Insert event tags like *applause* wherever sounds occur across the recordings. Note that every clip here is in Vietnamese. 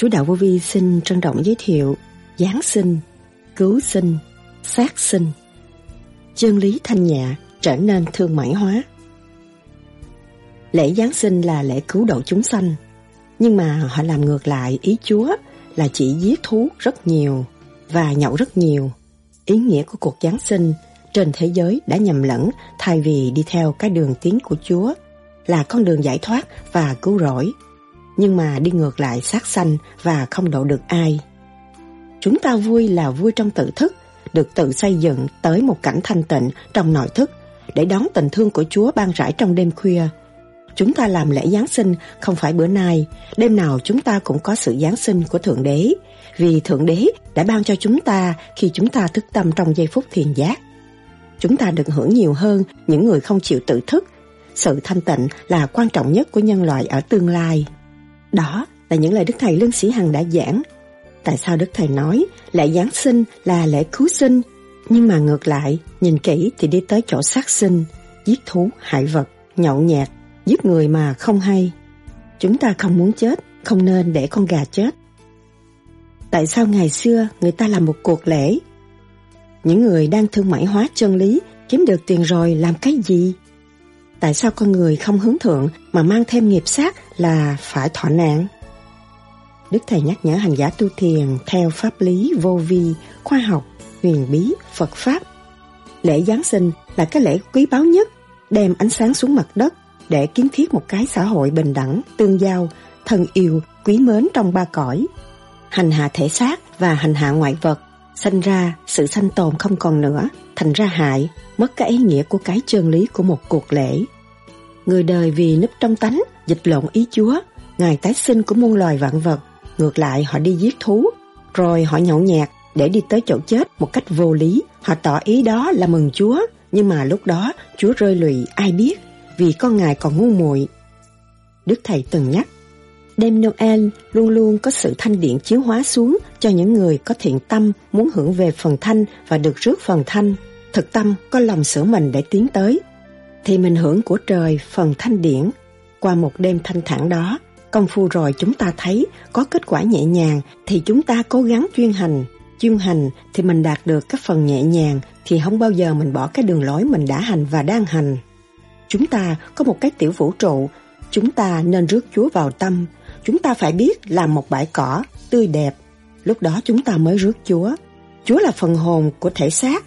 Sứ Đạo Vô Vi xin trân trọng giới thiệu Giáng sinh, cứu sinh, sát sinh. Chân lý thanh nhẹ trở nên thương mại hóa. Lễ Giáng sinh là lễ cứu độ chúng sanh Nhưng mà họ làm ngược lại ý Chúa là chỉ giết thú rất nhiều và nhậu rất nhiều. Ý nghĩa của cuộc Giáng sinh trên thế giới đã nhầm lẫn thay vì đi theo cái đường tiến của Chúa là con đường giải thoát và cứu rỗi, nhưng mà đi ngược lại sát sanh và không độ được ai. Chúng ta vui là vui trong tự thức, được tự xây dựng tới một cảnh thanh tịnh trong nội thức để đón tình thương của Chúa ban rải trong đêm khuya. Chúng ta làm lễ Giáng sinh không phải bữa nay, đêm nào chúng ta cũng có sự Giáng sinh của Thượng Đế, vì Thượng Đế đã ban cho chúng ta khi chúng ta thức tâm trong giây phút thiền giác. Chúng ta được hưởng nhiều hơn những người không chịu tự thức. Sự thanh tịnh là quan trọng nhất của nhân loại ở tương lai. Đó là những lời Đức Thầy Lương Sĩ Hằng đã giảng. Tại sao Đức Thầy nói lễ Giáng sinh là lễ cứu sinh, nhưng mà ngược lại, nhìn kỹ thì đi tới chỗ sát sinh, giết thú, hại vật, nhậu nhạt, giết người mà không hay. Chúng ta không muốn chết, không nên để con gà chết. Tại sao ngày xưa người ta làm một cuộc lễ những người đang thương mại hóa chân lý kiếm được tiền rồi làm cái gì? Tại sao con người không hướng thượng mà mang thêm nghiệp sát là phải thọ nạn? Đức Thầy nhắc nhở hành giả tu thiền theo pháp lý vô vi, khoa học, huyền bí, Phật Pháp. Lễ Giáng sinh là cái lễ quý báu nhất, đem ánh sáng xuống mặt đất để kiến thiết một cái xã hội bình đẳng, tương giao, thân yêu, quý mến trong ba cõi. Hành hạ thể xác và hành hạ ngoại vật Sanh ra, sự sanh tồn không còn nữa, thành ra hại, mất cái ý nghĩa của cái chân lý của một cuộc lễ. Người đời vì núp trong tánh, dịch lộn ý Chúa, ngày tái sinh của muôn loài vạn vật, ngược lại họ đi giết thú, rồi họ nhậu nhạt để đi tới chỗ chết một cách vô lý. Họ tỏ ý đó là mừng Chúa, nhưng mà lúc đó Chúa rơi lụy ai biết, vì con ngài còn ngu muội. Đức Thầy từng nhắc, Đêm Noel luôn luôn có sự thanh điện chiếu hóa xuống cho những người có thiện tâm muốn hưởng về phần thanh và được rước phần thanh. Thực tâm có lòng sửa mình để tiến tới. Thì mình hưởng của trời phần thanh điển. Qua một đêm thanh thản đó, công phu rồi chúng ta thấy có kết quả nhẹ nhàng thì chúng ta cố gắng chuyên hành. Chuyên hành thì mình đạt được các phần nhẹ nhàng thì không bao giờ mình bỏ cái đường lối mình đã hành và đang hành. Chúng ta có một cái tiểu vũ trụ, chúng ta nên rước Chúa vào tâm, chúng ta phải biết làm một bãi cỏ tươi đẹp. Lúc đó chúng ta mới rước Chúa. Chúa là phần hồn của thể xác.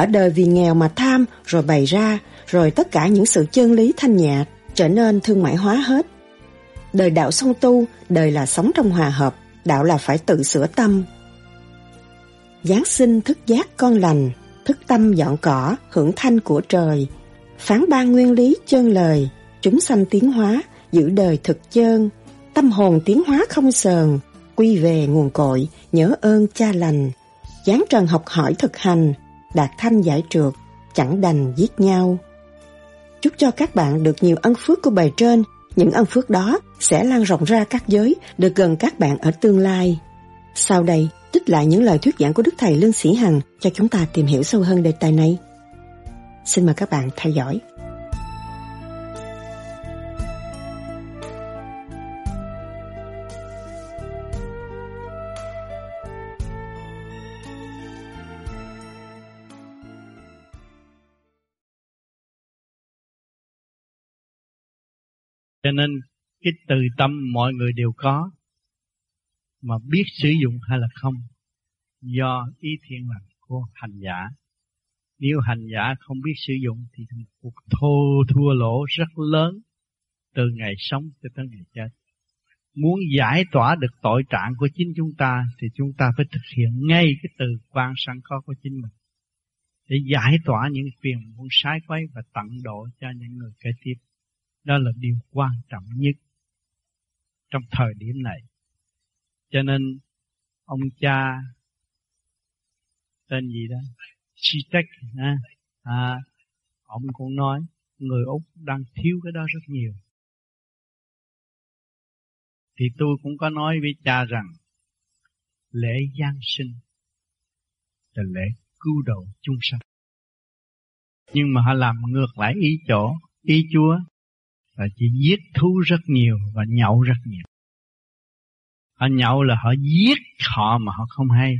Ở đời vì nghèo mà tham rồi bày ra, rồi tất cả những sự chân lý thanh nhạt trở nên thương mại hóa hết. Đời đạo song tu, đời là sống trong hòa hợp, đạo là phải tự sửa tâm. Giáng sinh thức giác con lành, thức tâm dọn cỏ, hưởng thanh của trời, phán ban nguyên lý chân lời, chúng sanh tiến hóa, giữ đời thực chân, Tâm hồn tiến hóa không sờn, quy về nguồn cội, nhớ ơn cha lành, giáng trần học hỏi thực hành, đạt thanh giải trượt, chẳng đành giết nhau. Chúc cho các bạn được nhiều ân phước của bài trên, những ân phước đó sẽ lan rộng ra các giới, được gần các bạn ở tương lai. Sau đây, trích lại những lời thuyết giảng của Đức Thầy Lương Sĩ Hằng cho chúng ta tìm hiểu sâu hơn đề tài này. Xin mời các bạn theo dõi. Cho nên cái từ tâm mọi người đều có, mà biết sử dụng hay là không, do ý thiện lành của hành giả. Nếu hành giả không biết sử dụng thì cuộc thô thua lỗ rất lớn từ ngày sống cho tới ngày chết. Muốn giải tỏa được tội trạng của chính chúng ta thì chúng ta phải thực hiện ngay cái từ quan sẵn có của chính mình để giải tỏa những phiền muốn sai quấy và tận độ cho những người kế tiếp. Đó là điều quan trọng nhất trong thời điểm này. Cho nên ông cha tên gì đó, Chitek, à, à, ông cũng nói người Úc đang thiếu cái đó rất nhiều. Thì tôi cũng có nói với cha rằng lễ Giáng sinh là lễ cứu độ chúng sanh. Nhưng mà họ làm ngược lại ý chỗ, ý Chúa và chỉ giết thú rất nhiều và nhậu rất nhiều. họ nhậu là họ giết họ mà họ không hay.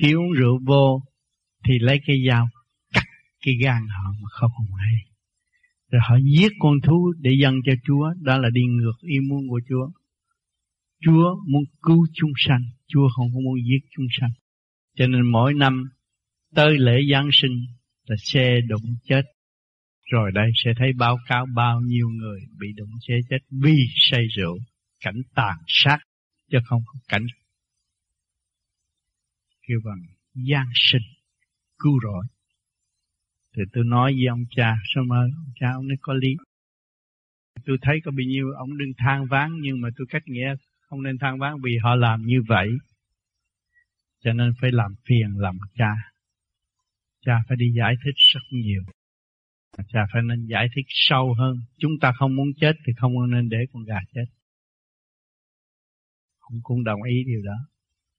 Khi uống rượu vô thì lấy cái dao cắt cái gan họ mà không không hay. Rồi họ giết con thú để dâng cho Chúa. Đó là đi ngược ý muốn của Chúa. Chúa muốn cứu chúng sanh. Chúa không có muốn giết chúng sanh. Cho nên mỗi năm tới lễ Giáng sinh là xe đụng chết rồi đây sẽ thấy báo cáo bao nhiêu người bị đụng chế chết vì say rượu, cảnh tàn sát, chứ không có cảnh kêu bằng gian sinh, cứu rỗi. Thì tôi nói với ông cha, sao mà ông cha ông nói có lý? Tôi thấy có bao nhiêu ông đừng than ván nhưng mà tôi cách nghĩa không nên than ván vì họ làm như vậy. Cho nên phải làm phiền làm cha. Cha phải đi giải thích rất nhiều cha phải nên giải thích sâu hơn. Chúng ta không muốn chết thì không nên để con gà chết. Ông cũng đồng ý điều đó.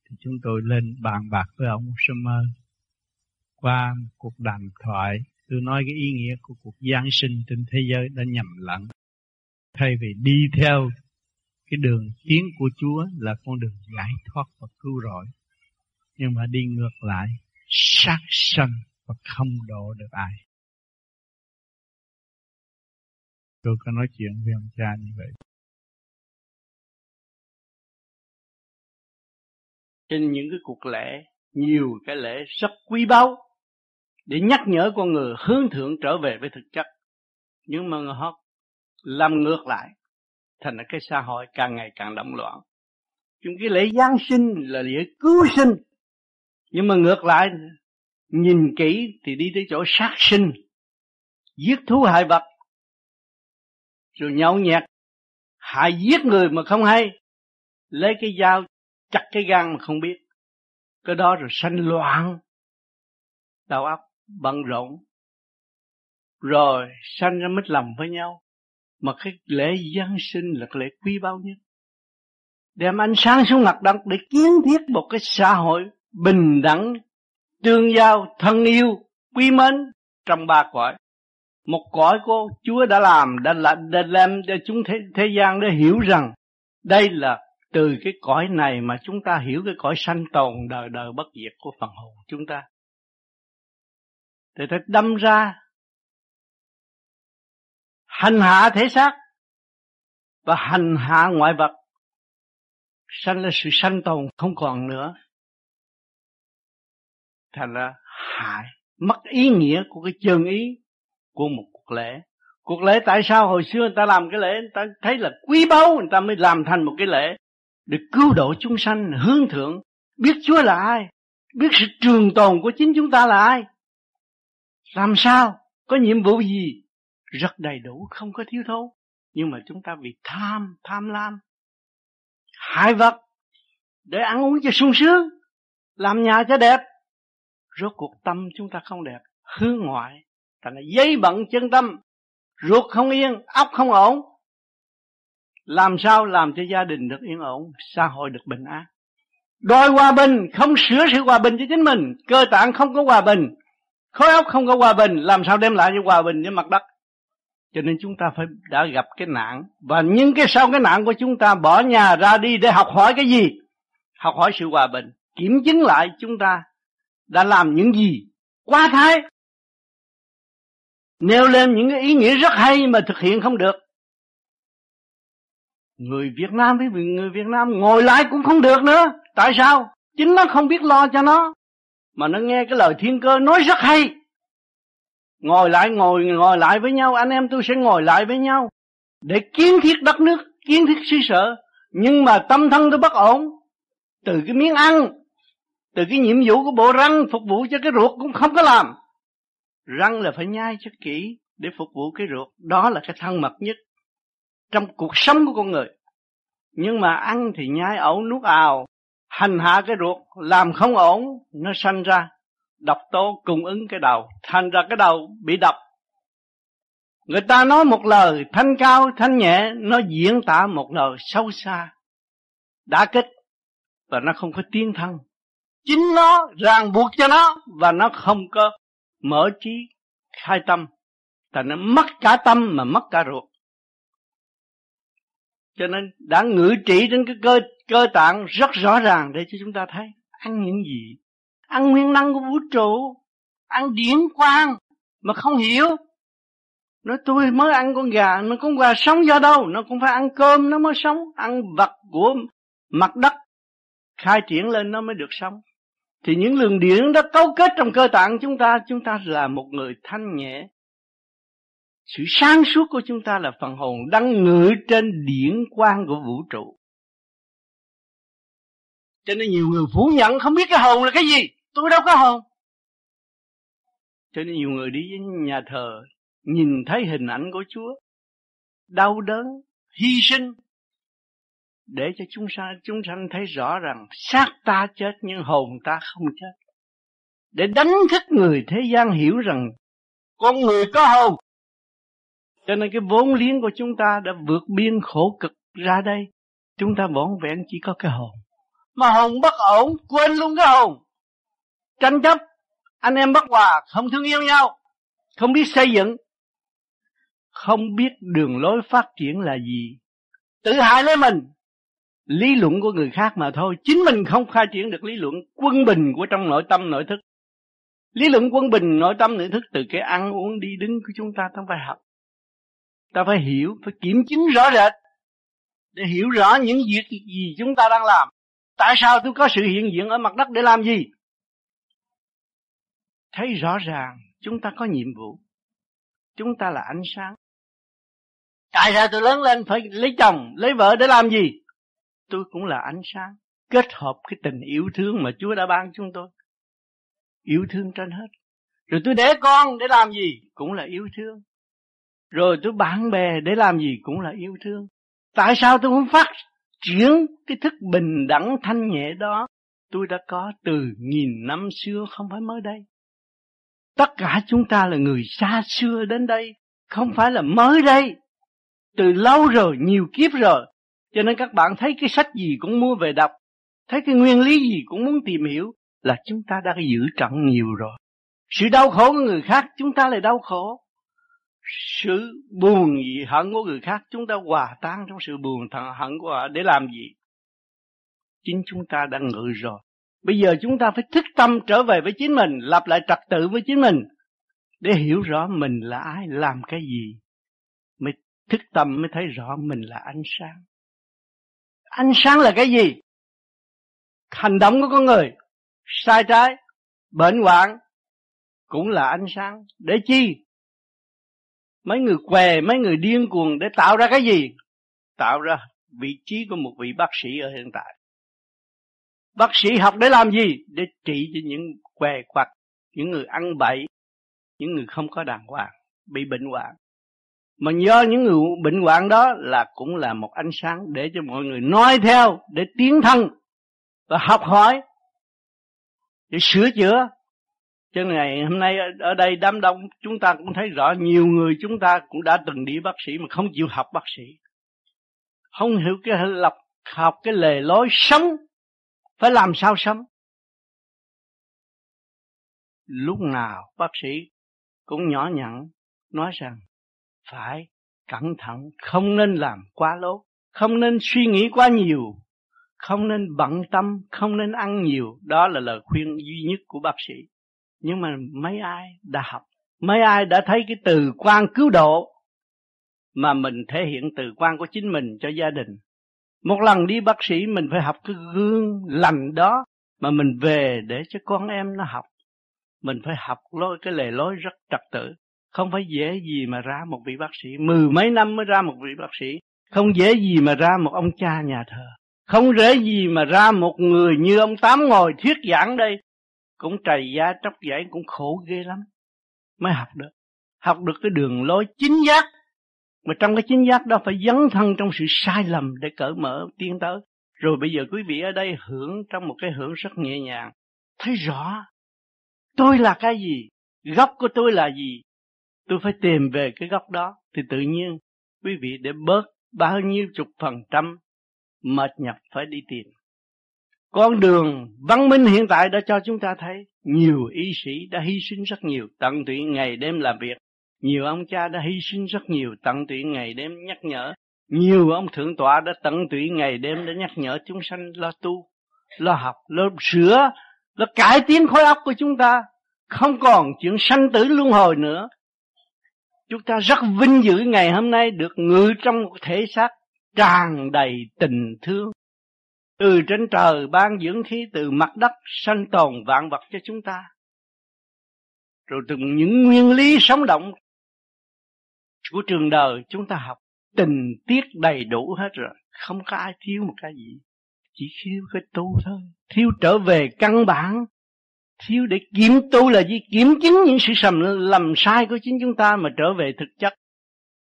Thì chúng tôi lên bàn bạc với ông Summer qua một cuộc đàm thoại. Tôi nói cái ý nghĩa của cuộc giáng sinh trên thế giới đã nhầm lẫn. Thay vì đi theo cái đường tiến của Chúa là con đường giải thoát và cứu rỗi. Nhưng mà đi ngược lại, sát sanh và không độ được ai. Tôi có nói chuyện với ông cha như vậy. Trên những cái cuộc lễ, nhiều cái lễ rất quý báu, để nhắc nhở con người hướng thượng trở về với thực chất. Nhưng mà họ làm ngược lại, thành ra cái xã hội càng ngày càng động loạn. Chúng cái lễ giáng sinh là lễ cứu sinh, nhưng mà ngược lại, nhìn kỹ thì đi tới chỗ sát sinh, giết thú hại vật rồi nhậu nhẹt. Hại giết người mà không hay. Lấy cái dao, chặt cái gan mà không biết. Cái đó rồi sanh loạn. Đầu óc bận rộn. Rồi sanh ra mít lầm với nhau. Mà cái lễ Giáng sinh là cái lễ quý báu nhất. Đem ánh sáng xuống mặt đất để kiến thiết một cái xã hội bình đẳng, tương giao, thân yêu, quý mến trong ba cõi một cõi của Chúa đã làm đã, là, đã làm cho chúng thế, thế gian để hiểu rằng đây là từ cái cõi này mà chúng ta hiểu cái cõi sanh tồn đời đời bất diệt của phần hồn chúng ta. Thì ta đâm ra hành hạ thể xác và hành hạ ngoại vật sanh là sự sanh tồn không còn nữa. Thành là hại mất ý nghĩa của cái chân ý của một cuộc lễ. Cuộc lễ tại sao hồi xưa người ta làm cái lễ, người ta thấy là quý báu, người ta mới làm thành một cái lễ để cứu độ chúng sanh, hướng thượng. Biết Chúa là ai, biết sự trường tồn của chính chúng ta là ai. Làm sao? Có nhiệm vụ gì? Rất đầy đủ, không có thiếu thốn. Nhưng mà chúng ta vì tham tham lam. Hại vật để ăn uống cho sung sướng, làm nhà cho đẹp. Rốt cuộc tâm chúng ta không đẹp, hướng ngoại thành là giấy bận chân tâm, ruột không yên, óc không ổn. Làm sao làm cho gia đình được yên ổn, xã hội được bình an? Đòi hòa bình, không sửa sự hòa bình cho chính mình. Cơ tạng không có hòa bình, khối óc không có hòa bình, làm sao đem lại cho hòa bình với mặt đất? Cho nên chúng ta phải đã gặp cái nạn. Và những cái sau cái nạn của chúng ta bỏ nhà ra đi để học hỏi cái gì? Học hỏi sự hòa bình. Kiểm chứng lại chúng ta đã làm những gì? Quá thái nêu lên những cái ý nghĩa rất hay mà thực hiện không được. Người Việt Nam với người Việt Nam ngồi lại cũng không được nữa. Tại sao? Chính nó không biết lo cho nó. Mà nó nghe cái lời thiên cơ nói rất hay. Ngồi lại, ngồi ngồi lại với nhau. Anh em tôi sẽ ngồi lại với nhau. Để kiến thiết đất nước, kiến thiết xứ sở. Nhưng mà tâm thân tôi bất ổn. Từ cái miếng ăn, từ cái nhiệm vụ của bộ răng phục vụ cho cái ruột cũng không có làm răng là phải nhai cho kỹ để phục vụ cái ruột. Đó là cái thân mật nhất trong cuộc sống của con người. Nhưng mà ăn thì nhai ẩu nuốt ào, hành hạ cái ruột, làm không ổn, nó sanh ra, độc tố cung ứng cái đầu, thành ra cái đầu bị độc người ta nói một lời, thanh cao, thanh nhẹ, nó diễn tả một lời sâu xa, đã kích và nó không có tiến thân. Chính nó ràng buộc cho nó, và nó không có mở trí, khai tâm. Thành nó mất cả tâm mà mất cả ruột. Cho nên đã ngự trị trên cái cơ cơ tạng rất rõ ràng để cho chúng ta thấy ăn những gì. Ăn nguyên năng của vũ trụ, ăn điển quang mà không hiểu. Nói, tôi mới ăn con gà, nó con gà sống do đâu? Nó cũng phải ăn cơm nó mới sống. Ăn vật của mặt đất, khai triển lên nó mới được sống thì những luồng điển đó cấu kết trong cơ tạng chúng ta chúng ta là một người thanh nhẹ. Sự sáng suốt của chúng ta là phần hồn đang ngự trên điển quang của vũ trụ. Cho nên nhiều người phủ nhận không biết cái hồn là cái gì. Tôi đâu có hồn. Cho nên nhiều người đi với nhà thờ nhìn thấy hình ảnh của Chúa. Đau đớn, hy sinh để cho chúng sanh chúng sanh thấy rõ rằng xác ta chết nhưng hồn ta không chết. Để đánh thức người thế gian hiểu rằng con người có hồn. Cho nên cái vốn liếng của chúng ta đã vượt biên khổ cực ra đây. Chúng ta vỏn vẹn chỉ có cái hồn. Mà hồn bất ổn, quên luôn cái hồn. Tranh chấp, anh em bất hòa không thương yêu nhau, không biết xây dựng, không biết đường lối phát triển là gì. Tự hại lấy mình lý luận của người khác mà thôi. Chính mình không khai triển được lý luận. Quân bình của trong nội tâm, nội thức. Lý luận quân bình, nội tâm, nội thức từ cái ăn uống đi đứng của chúng ta ta phải học. Ta phải hiểu, phải kiểm chứng rõ rệt để hiểu rõ những việc gì chúng ta đang làm. Tại sao tôi có sự hiện diện ở mặt đất để làm gì? Thấy rõ ràng, chúng ta có nhiệm vụ. Chúng ta là ánh sáng. Tại sao tôi lớn lên phải lấy chồng, lấy vợ để làm gì? Tôi cũng là ánh sáng, kết hợp cái tình yêu thương mà Chúa đã ban chúng tôi. Yêu thương trên hết. Rồi tôi để con để làm gì? Cũng là yêu thương. Rồi tôi bạn bè để làm gì? Cũng là yêu thương. Tại sao tôi không phát triển cái thức bình đẳng thanh nhẹ đó? Tôi đã có từ nghìn năm xưa không phải mới đây. Tất cả chúng ta là người xa xưa đến đây, không phải là mới đây. Từ lâu rồi, nhiều kiếp rồi cho nên các bạn thấy cái sách gì cũng mua về đọc, thấy cái nguyên lý gì cũng muốn tìm hiểu là chúng ta đã giữ trọng nhiều rồi. Sự đau khổ của người khác, chúng ta lại đau khổ. Sự buồn gì hận của người khác, chúng ta hòa tan trong sự buồn thận hận của họ để làm gì? Chính chúng ta đang ngự rồi. Bây giờ chúng ta phải thức tâm trở về với chính mình, lập lại trật tự với chính mình để hiểu rõ mình là ai, làm cái gì. Mới thức tâm mới thấy rõ mình là ánh sáng ánh sáng là cái gì? Hành động của con người, sai trái, bệnh hoạn, cũng là ánh sáng. Để chi? Mấy người què, mấy người điên cuồng để tạo ra cái gì? Tạo ra vị trí của một vị bác sĩ ở hiện tại. Bác sĩ học để làm gì? Để trị cho những què quặt những người ăn bậy, những người không có đàng hoàng, bị bệnh hoạn mà do những người bệnh hoạn đó là cũng là một ánh sáng để cho mọi người nói theo, để tiến thân và học hỏi, để sửa chữa. Cho ngày hôm nay ở đây đám đông, chúng ta cũng thấy rõ nhiều người chúng ta cũng đã từng đi bác sĩ mà không chịu học bác sĩ. Không hiểu cái lập, học cái lề lối sống, phải làm sao sống. Lúc nào bác sĩ cũng nhỏ nhặn, nói rằng phải cẩn thận, không nên làm quá lố, không nên suy nghĩ quá nhiều, không nên bận tâm, không nên ăn nhiều. Đó là lời khuyên duy nhất của bác sĩ. Nhưng mà mấy ai đã học, mấy ai đã thấy cái từ quan cứu độ mà mình thể hiện từ quan của chính mình cho gia đình. Một lần đi bác sĩ, mình phải học cái gương lành đó mà mình về để cho con em nó học. Mình phải học lối, cái lề lối rất trật tự không phải dễ gì mà ra một vị bác sĩ. Mười mấy năm mới ra một vị bác sĩ. Không dễ gì mà ra một ông cha nhà thờ. Không dễ gì mà ra một người như ông tám ngồi thuyết giảng đây. Cũng trầy da, tróc giải cũng khổ ghê lắm. Mới học được. Học được cái đường lối chính giác. Mà trong cái chính giác đó phải dấn thân trong sự sai lầm để cởi mở tiến tới. Rồi bây giờ quý vị ở đây hưởng trong một cái hưởng rất nhẹ nhàng. Thấy rõ. Tôi là cái gì? Gốc của tôi là gì? Tôi phải tìm về cái góc đó thì tự nhiên quý vị để bớt bao nhiêu chục phần trăm mệt nhọc phải đi tìm con đường văn minh hiện tại đã cho chúng ta thấy nhiều y sĩ đã hy sinh rất nhiều tận tụy ngày đêm làm việc nhiều ông cha đã hy sinh rất nhiều tận tụy ngày đêm nhắc nhở Nhiều ông thượng tọa đã tận tụy ngày đêm để nhắc nhở chúng sanh lo tu, lo học, lo sửa, lo cải tiến khối óc của chúng ta. Không còn chuyện sanh tử luân hồi nữa. Chúng ta rất vinh dự ngày hôm nay được ngự trong một thể xác tràn đầy tình thương. Từ trên trời ban dưỡng khí, từ mặt đất sanh tồn vạn vật cho chúng ta. Rồi từ những nguyên lý sống động của trường đời chúng ta học, tình tiết đầy đủ hết rồi. Không có ai thiếu một cái gì. Chỉ thiếu cái tu thôi. Thiếu trở về căn bản. Thiếu để kiểm tu là gì? Kiểm chứng những sự sầm lầm sai của chính chúng ta mà trở về thực chất.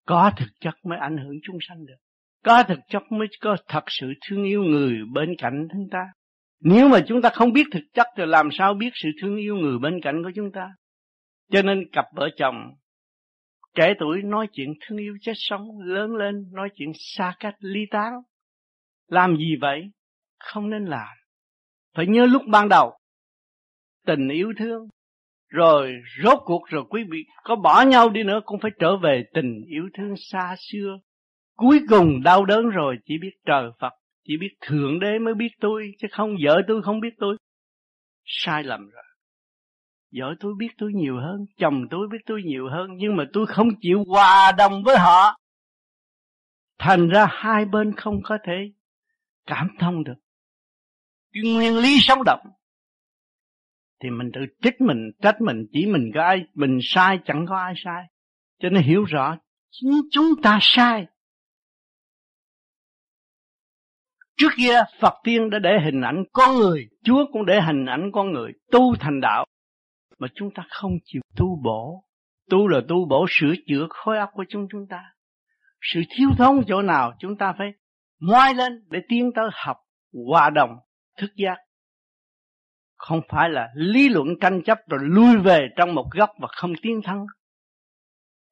Có thực chất mới ảnh hưởng chúng sanh được. Có thực chất mới có thật sự thương yêu người bên cạnh chúng ta. Nếu mà chúng ta không biết thực chất thì làm sao biết sự thương yêu người bên cạnh của chúng ta. Cho nên cặp vợ chồng trẻ tuổi nói chuyện thương yêu chết sống, lớn lên nói chuyện xa cách ly tán. Làm gì vậy? Không nên làm. Phải nhớ lúc ban đầu, tình yêu thương, rồi rốt cuộc rồi quý vị có bỏ nhau đi nữa cũng phải trở về tình yêu thương xa xưa. Cuối cùng đau đớn rồi chỉ biết trời Phật, chỉ biết Thượng Đế mới biết tôi, chứ không vợ tôi không biết tôi. Sai lầm rồi. Vợ tôi biết tôi nhiều hơn, chồng tôi biết tôi nhiều hơn, nhưng mà tôi không chịu hòa đồng với họ. Thành ra hai bên không có thể cảm thông được. Cái nguyên lý sống động thì mình tự trích mình, trách mình, chỉ mình có ai, mình sai chẳng có ai sai. Cho nên hiểu rõ chính chúng ta sai. Trước kia Phật tiên đã để hình ảnh con người, Chúa cũng để hình ảnh con người tu thành đạo mà chúng ta không chịu tu bổ. Tu là tu bổ sửa chữa khối óc của chúng chúng ta. Sự thiếu thốn chỗ nào chúng ta phải ngoai lên để tiến tới học hòa đồng thức giác. Không phải là lý luận tranh chấp rồi lui về trong một góc và không tiến thắng.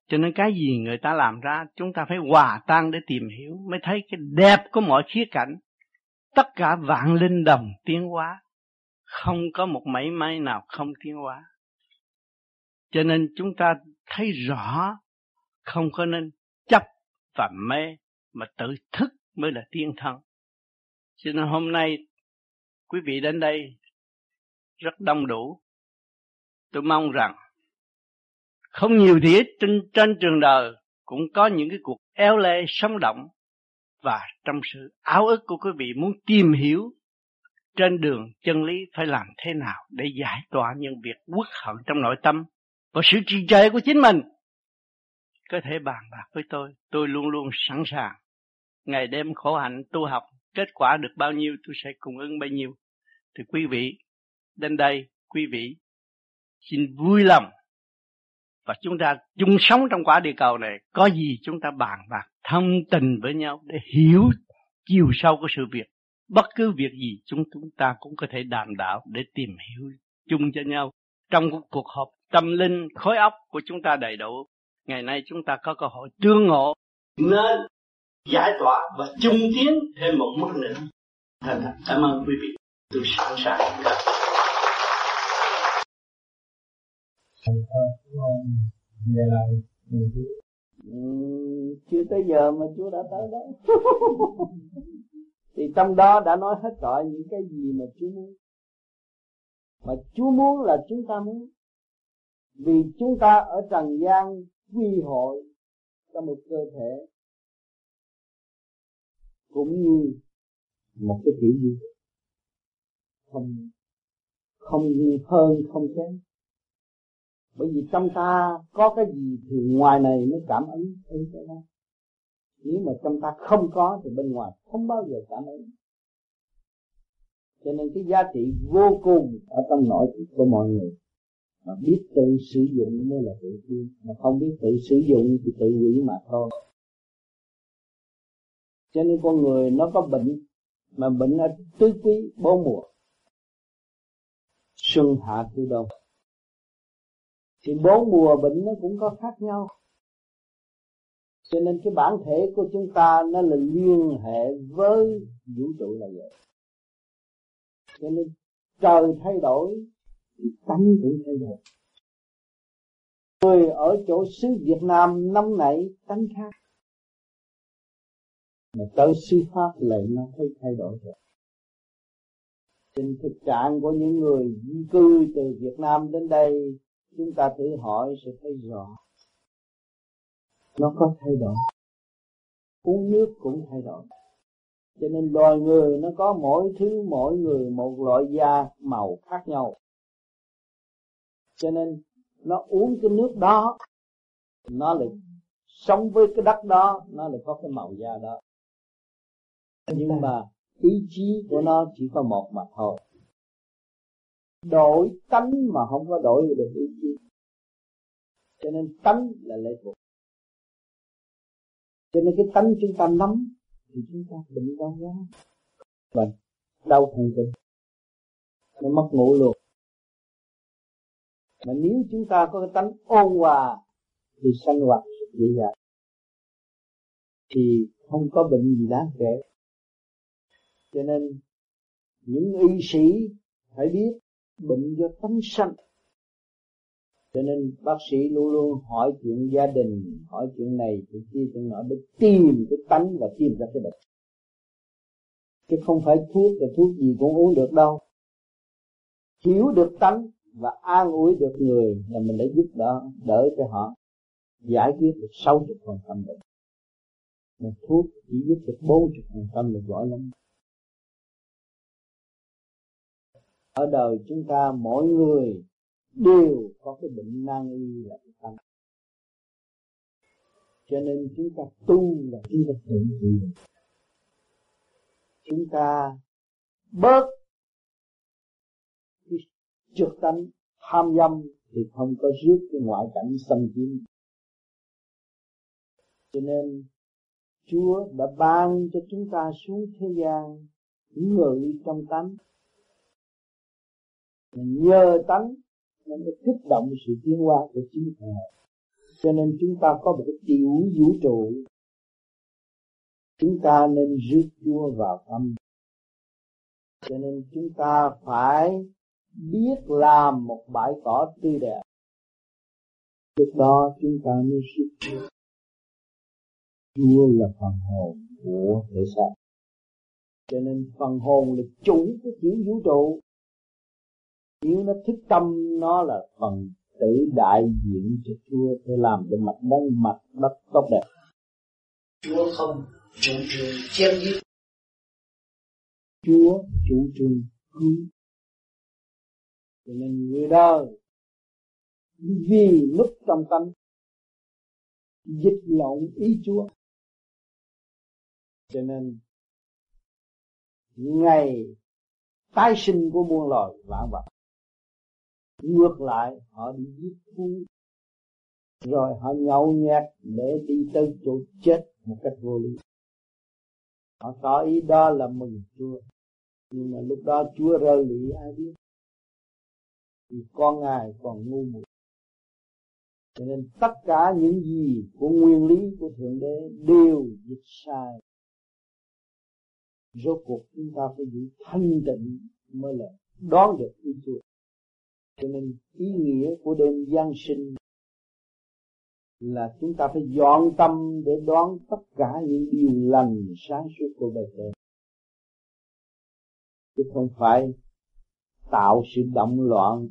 Cho nên cái gì người ta làm ra, chúng ta phải hòa tan để tìm hiểu, mới thấy cái đẹp của mọi khía cạnh. Tất cả vạn linh đồng tiến hóa. Không có một mảy may nào không tiến hóa. Cho nên chúng ta thấy rõ không có nên chấp và mê, mà tự thức mới là tiên thân. Cho nên hôm nay quý vị đến đây rất đông đủ. Tôi mong rằng không nhiều thì ít trên, trên trường đời cũng có những cái cuộc eo lê sống động và trong sự áo ức của quý vị muốn tìm hiểu trên đường chân lý phải làm thế nào để giải tỏa những việc uất hận trong nội tâm và sự trì trệ của chính mình. Có thể bàn bạc với tôi tôi luôn luôn sẵn sàng. Ngày đêm khổ hạnh tu học kết quả được bao nhiêu tôi sẽ cung ứng bấy nhiêu. Thì quý vị đến đây, quý vị. Xin vui lòng. Và chúng ta chung sống trong quả địa cầu này, có gì chúng ta bàn bạc thông tình với nhau để hiểu chiều sâu của sự việc. Bất cứ việc gì chúng chúng ta cũng có thể đàm đạo để tìm hiểu chung cho nhau. Trong cuộc họp, tâm linh, khối óc của chúng ta đầy đủ, ngày nay chúng ta có cơ hội tương ngộ. Nên giải tỏa và chung tiến thêm một mức nữa. Thành thật, cảm ơn quý vị. Tôi sẵn sàng. Ừ, chưa tới giờ mà Chúa đã tới đó. *laughs* Thì trong đó đã nói hết rồi những cái gì mà Chúa muốn. Mà Chúa muốn là chúng ta muốn. Vì chúng ta ở trần gian quy hội trong một cơ thể. Cũng như một cái kiểu gì không không hơn không kém bởi vì trong ta có cái gì thì ngoài này mới cảm ứng ứng cái đó. Nếu mà trong ta không có thì bên ngoài không bao giờ cảm ứng. Cho nên cái giá trị vô cùng ở trong nội thức của mọi người. Mà biết tự sử dụng mới là tự tiên mà không biết tự sử dụng thì tự hủy mà thôi. Cho nên con người nó có bệnh, mà bệnh ở tứ quý bốn mùa. Xuân hạ thu đông thì bốn mùa bệnh nó cũng có khác nhau. Cho nên cái bản thể của chúng ta nó là liên hệ với vũ trụ là vậy. Cho nên trời thay đổi, thì tánh cũng thay đổi. Người ở chỗ xứ Việt Nam năm nãy tánh khác. Mà tới sư pháp lại nó thấy thay đổi rồi. Trên thực trạng của những người di cư từ Việt Nam đến đây chúng ta thử hỏi sẽ thấy rõ. Nó có thay đổi. Uống nước cũng thay đổi. Cho nên loài người nó có mỗi thứ mỗi người một loại da màu khác nhau. Cho nên nó uống cái nước đó nó lại sống với cái đất đó nó lại có cái màu da đó. Nhưng mà ý chí của nó chỉ có một mà thôi đổi tánh mà không có đổi được ý chí cho nên tánh là lệ thuộc cho nên cái tánh chúng ta nắm thì chúng ta bệnh đau quá Bệnh đau thần kinh. Nó mất ngủ luôn. Mà nếu chúng ta có cái tánh ôn hòa thì sanh hoạt dễ dàng. Thì không có bệnh gì đáng kể. Cho nên những y sĩ phải biết bệnh do tánh sanh. Cho nên bác sĩ luôn luôn hỏi chuyện gia đình, hỏi chuyện này, chuyện kia, chuyện nọ để tìm cái tánh và tìm ra cái bệnh. Chứ không phải thuốc là thuốc gì cũng uống được đâu. Hiểu được tánh và an ủi được người là mình đã giúp đỡ đỡ cho họ, giải quyết được sáu chục phần trăm bệnh. Một thuốc chỉ giúp được bốn chục phần trăm là giỏi lắm. Ở đời chúng ta mỗi người đều có cái bệnh nan y là cái tâm cho nên chúng ta tu là chúng ta tự trị. Chúng ta bớt cái trượt tánh tham dâm thì không có rước cái ngoại cảnh xâm chiếm. Cho nên Chúa đã ban cho chúng ta xuống thế gian ngự trong tánh nhờ tánh nó mới kích động sự tiến hóa của chính thể cho nên chúng ta có một cái tiểu vũ trụ. Chúng ta nên rước Chúa vào tâm cho nên chúng ta phải biết làm một bãi cỏ tươi đẹp. Lúc đó chúng ta mới rước Chúa. Chúa là phần hồn của thể xác. Cho nên phần hồn là chủ của tiểu vũ trụ nếu nó thức tâm nó là phần tự đại diện cho Chúa để làm cho mặt đất mặt đất tốt đẹp. Chúa không chủ trương chém giết. Chúa chủ trương cứu. Cho nên người đời vì lúc trong tâm dịch lộn ý Chúa. Cho nên ngày tái sinh của muôn loài vạn vật ngược lại, họ đi giết thú. Rồi họ nhậu nhẹt để đi tới chỗ chết một cách vô lý. Họ có ý đó là mừng Chúa. Nhưng mà lúc đó Chúa rơi lụy, ai biết? Vì con ngài còn ngu muội. Cho nên tất cả những gì của nguyên lý của thượng đế đều dịch sai. Rốt cuộc chúng ta phải giữ thanh tịnh mới là đón được ý Chúa cho nên ý nghĩa của đêm Giáng sinh là chúng ta phải dọn tâm để đón tất cả những điều lành sáng suốt của bề trên chứ không phải tạo sự động loạn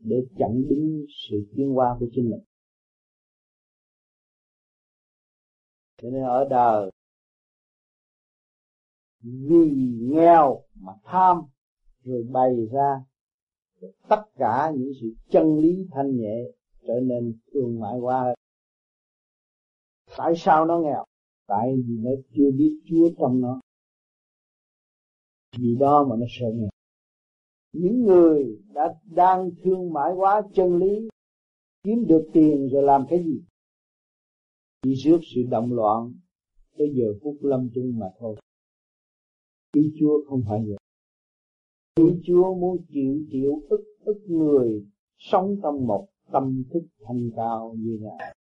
để chặn đứng sự tiến hóa của chính mình. Cho nên ở đời, vì nghèo mà tham, rồi bày ra tất cả những sự chân lý thanh nhẹ trở nên thương mại hóa. Tại sao nó nghèo? Tại vì nó chưa biết chúa trong nó. Vì đó mà nó sợ nghèo. Những người đã đang thương mại hóa chân lý, kiếm được tiền rồi làm cái gì? Chỉ trước sự động loạn tới giờ phút lâm chung mà thôi. Ý chúa không phải vậy ý chúa muốn chịu chịu ức ức người sống trong một tâm thức thanh cao như ngài.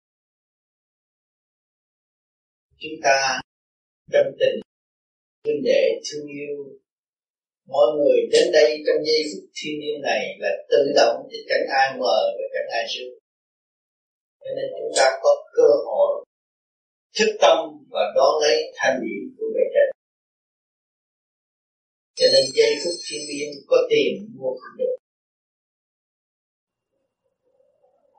Chúng ta tâm tình huynh đệ thương yêu. Mọi người đến đây trong giây phút thiên nhiên này là tự động thì cảnh ai mờ và cảnh ai trước cho nên chúng ta có cơ hội thức tâm và đón lấy thanh điển của bề trên cho nên giây phút thiên nhiên có tiền mua không được.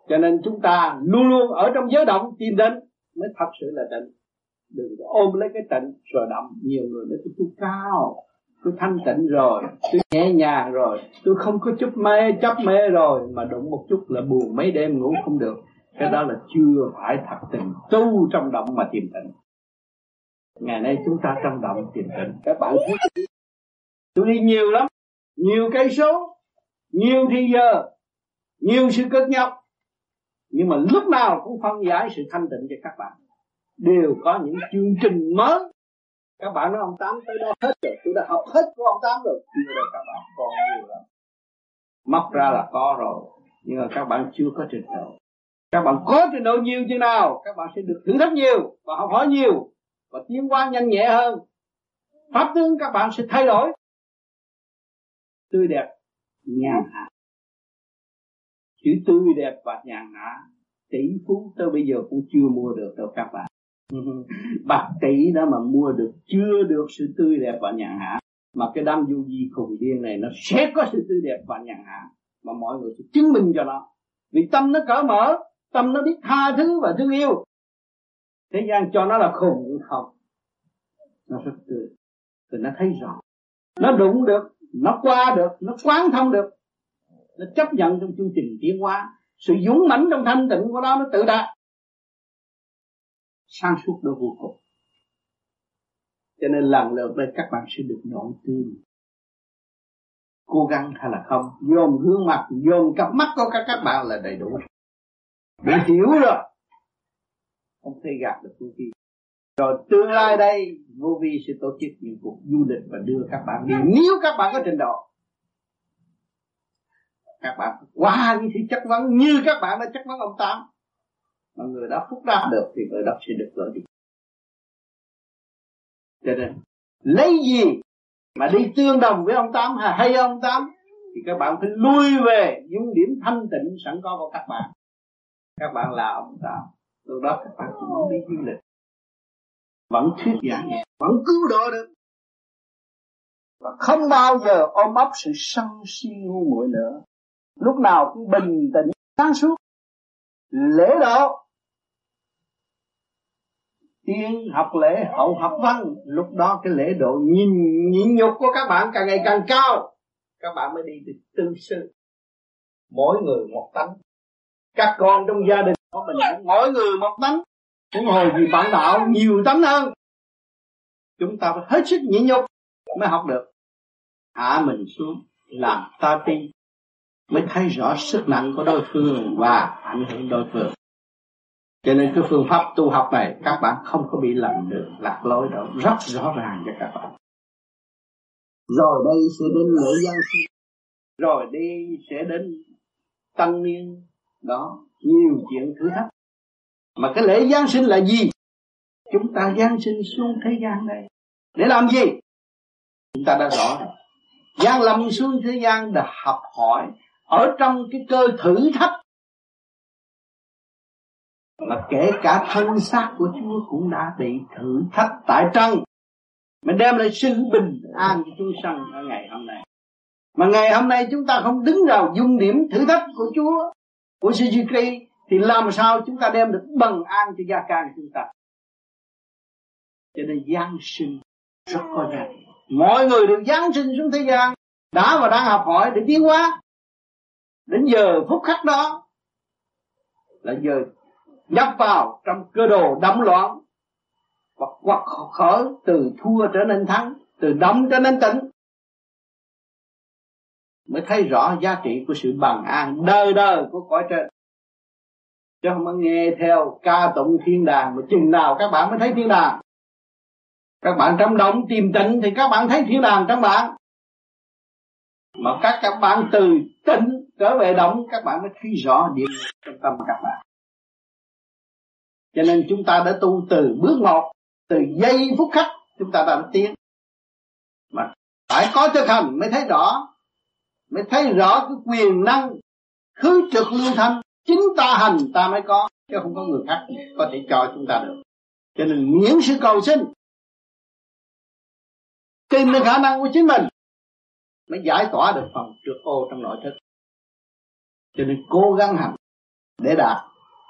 Cho nên chúng ta luôn luôn ở trong giới động tìm đến mới thật sự là tịnh. Đừng có ôm lấy cái tịnh rồi động nhiều người nói, tôi cao, tôi thanh tịnh rồi, tôi nhẹ nhàng rồi, tôi không có chút mê chấp mê rồi. Mà đụng một chút là buồn mấy đêm ngủ không được. Cái đó là chưa phải thật tình. Tu trong động mà tìm tịnh. Ngày nay chúng ta trong động tìm tịnh. Các bạn thấy tôi đi nhiều lắm. Nhiều cây số, nhiều thì giờ, nhiều sự cực nhọc nhưng mà lúc nào cũng phân giải sự thanh tịnh cho các bạn. Đều có những chương trình mới. Các bạn nói ông tám tới đó hết rồi. Tôi đã học hết của ông tám rồi. Chưa đâu các bạn, còn nhiều lắm. Móc ra là có rồi. Nhưng mà các bạn chưa có trình độ. Các bạn có trình độ nhiều như nào, các bạn sẽ được thử thách nhiều và học hỏi nhiều và tiến hóa nhanh nhẹ hơn. Pháp tướng các bạn sẽ thay đổi tươi đẹp nhàn hạ. Chữ tươi đẹp và nhàn hạ tỷ phú tới bây giờ cũng chưa mua được đâu các bạn. *laughs* Bạc tỷ đó mà mua được chưa được sự tươi đẹp và nhàn hạ. Mà cái đám du di khùng điên này nó sẽ có sự tươi đẹp và nhàn hạ. Mà mọi người sẽ chứng minh cho nó. Vì tâm nó cởi mở tâm nó biết tha thứ và thương yêu. Thế gian cho nó là khùng không. Nó rất tươi. Thì nó thấy rõ. Nó đụng được nó qua được nó quán thông được. Nó chấp nhận trong chương trình tiến hóa. Sự dũng mãnh trong thanh tịnh của nó nó tự đạt. Sang suốt đó vô cùng. Cho nên lần lượt đây các bạn sẽ được nội tin, cố gắng hay là không dồn gương mặt dồn cặp mắt của các các bạn là đầy đủ. Để hiểu rồi. Không thể gạt được vô vi rồi tương lai đây vô vi sẽ tổ chức những cuộc du lịch và đưa các bạn đi. Nếu các bạn có trình độ các bạn qua những thứ chất vấn như các bạn đã chất vấn ông tám mà người đó phúc đáp được thì người đó sẽ được lợi đi cho nên lấy gì mà đi tương đồng với ông tám hay, ông tám? Thì các bạn phải lui về những điểm thanh tịnh sẵn có của các bạn. Các bạn là ông tám. Từ đó các bạn cũng muốn đi du lịch vẫn thuyết giảng, vẫn cứu độ được. Và không bao giờ ôm ấp sự sân si ngu muội nữa. Lúc nào cũng bình tĩnh, sáng suốt. Lễ độ. Tiên học lễ, hậu học văn. Lúc đó cái lễ độ nhìn nhịn nhục của các bạn càng ngày càng cao. Các bạn mới đi được tư sư. Mỗi người một tánh. Các con trong gia đình của mình mỗi người một tánh cũng hồi vì bạn đạo nhiều tánh hơn. Chúng ta phải hết sức nhịn nhục mới học được. Hạ mình xuống, làm ta tin, mới thấy rõ sức nặng của đối phương và ảnh hưởng đối phương. Cho nên cái phương pháp tu học này các bạn không có bị lầm được lạc lối đâu. Rất rõ ràng cho các bạn. Rồi đây sẽ đến lễ giáng sinh. Rồi đi sẽ đến tăng niên. Đó, nhiều chuyện thử thách mà cái lễ giáng sinh là gì? Chúng ta giáng sinh xuống thế gian này để làm gì? Chúng ta đã rõ. Giáng lâm xuống thế gian để học hỏi ở trong cái cơ thử thách. Mà kể cả thân xác của Chúa cũng đã bị thử thách tại trần. Mà đem lại sự bình an cho chúng sanh ở ngày hôm nay. Mà ngày hôm nay chúng ta không đứng vào dung điểm thử thách của Chúa, của sư Christ thì làm sao chúng ta đem được bằng an cho gia can chúng ta? Cho nên giáng sinh rất có giá. Trị mọi người được giáng sinh xuống thế gian, đã và đang học hỏi để tiến hóa. Đến giờ phút khắc đó là giờ nhập vào trong cơ đồ đấm loạn hoặc hoặc khởi từ thua trở nên thắng, từ động trở nên tỉnh. Mới thấy rõ giá trị của sự bằng an đời đời của cõi trên chứ không có nghe theo ca tụng thiên đàng mà chừng nào các bạn mới thấy thiên đàng. Các bạn trong động tìm tịnh thì các bạn thấy thiên đàng trong bạn. Mà các các bạn từ tịnh trở về động, các bạn mới thấy rõ điểm trong tâm các bạn. Cho nên chúng ta đã tu từ bước một, từ giây phút khắc, chúng ta đã tiến mà phải có thực hành mới thấy rõ, mới thấy rõ cái quyền năng khứ trực lưu thanh chính ta hành, ta mới có, chứ không có người khác có thể cho chúng ta được. Cho nên những sự cầu sinh tìm được khả năng của chính mình, mới giải tỏa được phần trượt ô trong nội thức. Cho nên cố gắng hành để đạt,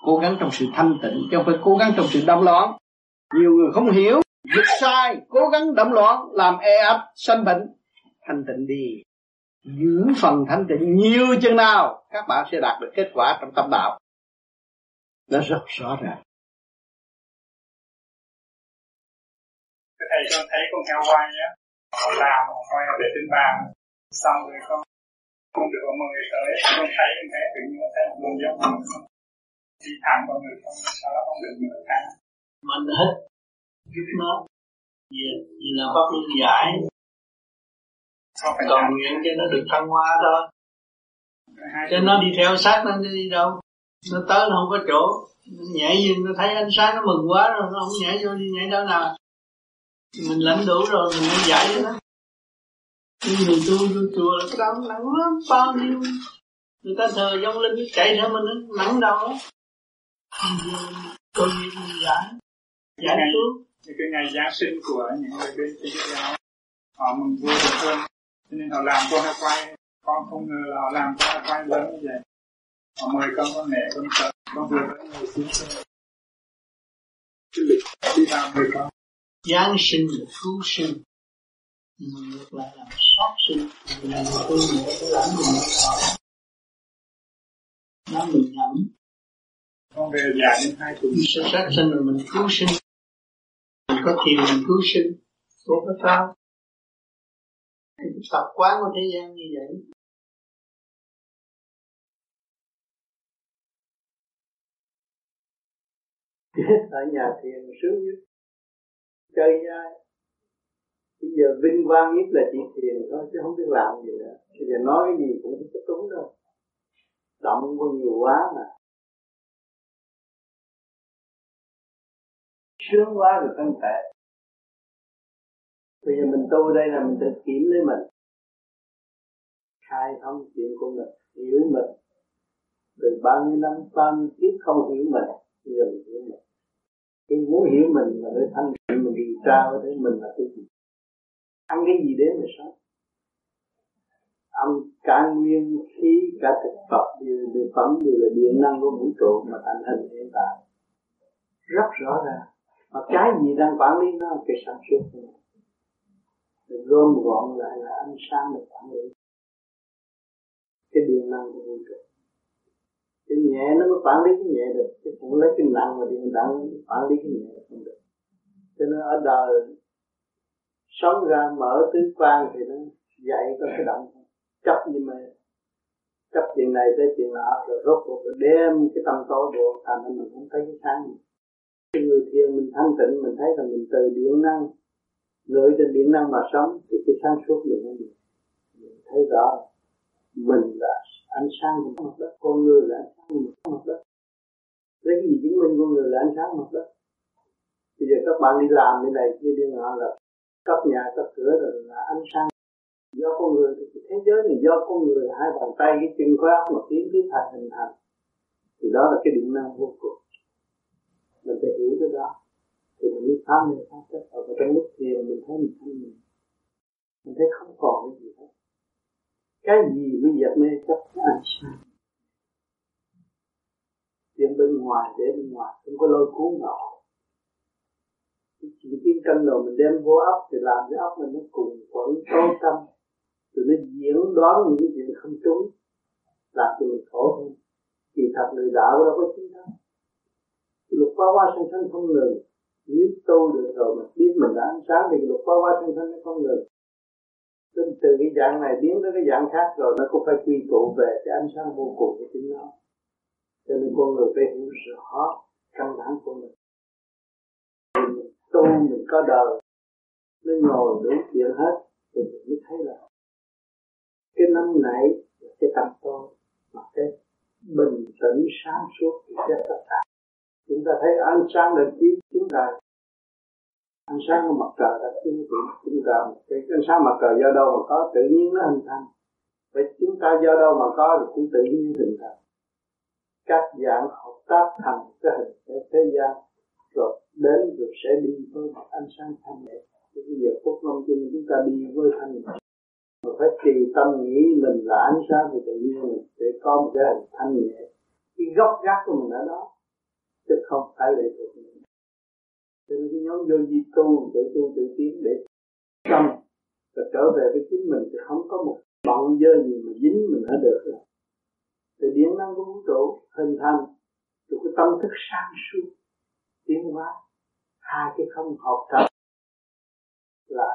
cố gắng trong sự thanh tịnh, chứ không phải cố gắng trong sự động loạn. Nhiều người không hiểu việc sai, cố gắng động loạn, làm e ấp, sanh bệnh, thanh tịnh đi giữ phần thanh tịnh nhiều chừng nào các bạn sẽ đạt được kết quả trong tâm đạo. Nó rất rõ ràng. Thầy con thấy con heo quay á họ làm họ quay để trên bàn xong rồi con không được mọi người tới. Con thấy con thấy tự nhiên thấy một giống đi thẳng vào người không sau đó không được nữa cả mình hết giúp nó. Vì, vì là pháp luân giải còn nguyện cho nó được thăng hoa thôi cho nó đi theo sát nó đi đâu. Nó tới nó không có chỗ. Nó nhảy nhưng nó thấy ánh sáng nó mừng quá rồi nó không nhảy vô đi nhảy đâu nào. Mình lãnh đủ rồi mình mới giải cho nó nhưng người tu vô chùa là cái đó nặng lắm bao nhiêu. Người ta thờ giống linh chạy theo mình nặng đầu lắm tôi giải. Giải xuống. cái ngày Giáng sinh của những người bên Chúa giáo họ mừng vui được hơn nên họ làm con hai quay con không ngờ họ làm hai quay lớn như vậy. Họ mời con con mẹ con sợ con vừa mới ngồi xuống xe đi vào mời con. Giáng sinh là cứu sinh. Nhưng ngược lại làm sót sinh. Là tôi nữa cái lãnh mình nó mình nhận con về già đến hai tuổi sự sát sinh là mình cứu sinh. Mình có thiền mình cứu sinh. Tốt có sao cái tập quán của thế gian như vậy. Chết ở nhà thiền sướng nhất. Chơi dai. Bây giờ vinh quang nhất là chỉ thiền thôi, chứ không biết làm gì nữa. Bây giờ nói cái gì cũng không có đúng đâu. Động có nhiều quá mà. Sướng quá rồi thân thể bây giờ mình tu đây là mình tự kiểm lấy mình. Khai thông chuyện của mình, hiểu mình. Từ bao nhiêu năm, bao nhiêu kiếp không hiểu mình, bây giờ mình hiểu mình. Khi muốn hiểu mình mà để thanh tịnh mình điều tra để mình là cái gì? Ăn cái gì đến mà sống? Âm cả nguyên khí, cả thực vật đều đều phẩm, đều là điện năng của vũ trụ mà thành hình hiện tại. Rất rõ ràng. Mà cái gì đang quản lý nó cái sản xuất của mình được gom gọn lại là ánh sáng được quản lý cái điện năng của vũ trụ. Cái nhẹ nó mới quản lý cái nhẹ được, chứ không lấy cái nặng mà điện nặng quản lý cái nhẹ không được. Cho nên ở đời, sống ra mở tứ quan thì nó dạy có cái động chấp như mà chấp chuyện này tới chuyện nọ, rồi rốt cuộc rồi đem cái tâm tối bộ thành nên mình không thấy cái sáng. Cái người thiền mình thanh tịnh, mình thấy là mình từ điện năng gửi trên điện năng mà sống thì cái sáng suốt mình nó được. Mình thấy rõ mình là ánh sáng của mặt đất, con người là ánh sáng của mặt đất. Lấy cái gì chứng minh con người là ánh sáng mặt đất? Bây giờ các bạn đi làm như này, kia đi ngọ là cấp nhà, cấp cửa rồi là ánh sáng. Do con người thì thế giới này do con người, hai bàn tay, cái chân khối óc một tiếng tiến thành hình thành. Thì đó là cái điện năng vô cùng. Mình phải hiểu cái đó thì mình mới phá mê phá chấp ở trong lúc kia mình thấy mình thấy mình mình thấy không còn cái gì hết. Cái gì mới dẹp mê chấp? Ánh sáng chuyện bên ngoài để bên ngoài, không có lôi cuốn nọ chỉ chiến cân rồi mình đem vô ốc thì làm cái ốc mình nó cùng quẩn, tối tâm rồi nó diễn đoán những cái chuyện không trúng, làm cho mình khổ hơn kỳ thật người đạo đâu có chính thắng lục qua qua sanh sanh không ngừng nếu tu được rồi mình biết mình đã ánh sáng thì được qua qua thân thân nó không ngừng từ, từ cái dạng này biến tới cái dạng khác rồi nó cũng phải quy tụ về cái ánh sáng vô cùng của chính nó. Cho nên con người phải hiểu rõ căn bản của mình. Mình tu mình có đời nó ngồi đủ chuyện hết thì mình mới thấy là cái năm nãy là cái tâm tôi mà cái bình tĩnh sáng suốt thì sẽ tất cả chúng ta thấy ánh sáng đã chiếu chúng ta. Ánh sáng của mặt trời đã chiếu chúng ta. Cái ánh sáng mặt trời do đâu mà có tự nhiên nó hình thành. Vậy chúng ta do đâu mà có thì cũng tự nhiên hình thành. Các dạng hợp tác thành cái hình thế, thế gian. Rồi đến rồi sẽ đi với một ánh sáng thanh nhẹ. Bây giờ phút lâm chung chúng ta đi với thanh nhẹ. Mà phải trì tâm nghĩ mình là ánh sáng của tự nhiên mình sẽ có một cái hình thanh nhẹ. Cái gốc gác của mình ở đó chứ không phải lệ thuộc nữa cho nên cái nhóm vô di tu, tự tu, tự tiến để tâm và trở về với chính mình thì không có một bận dơ gì mà dính mình ở được rồi từ điện năng của vũ trụ hình thành từ cái tâm thức sáng suốt, tiến hóa. Hai cái không hợp tập là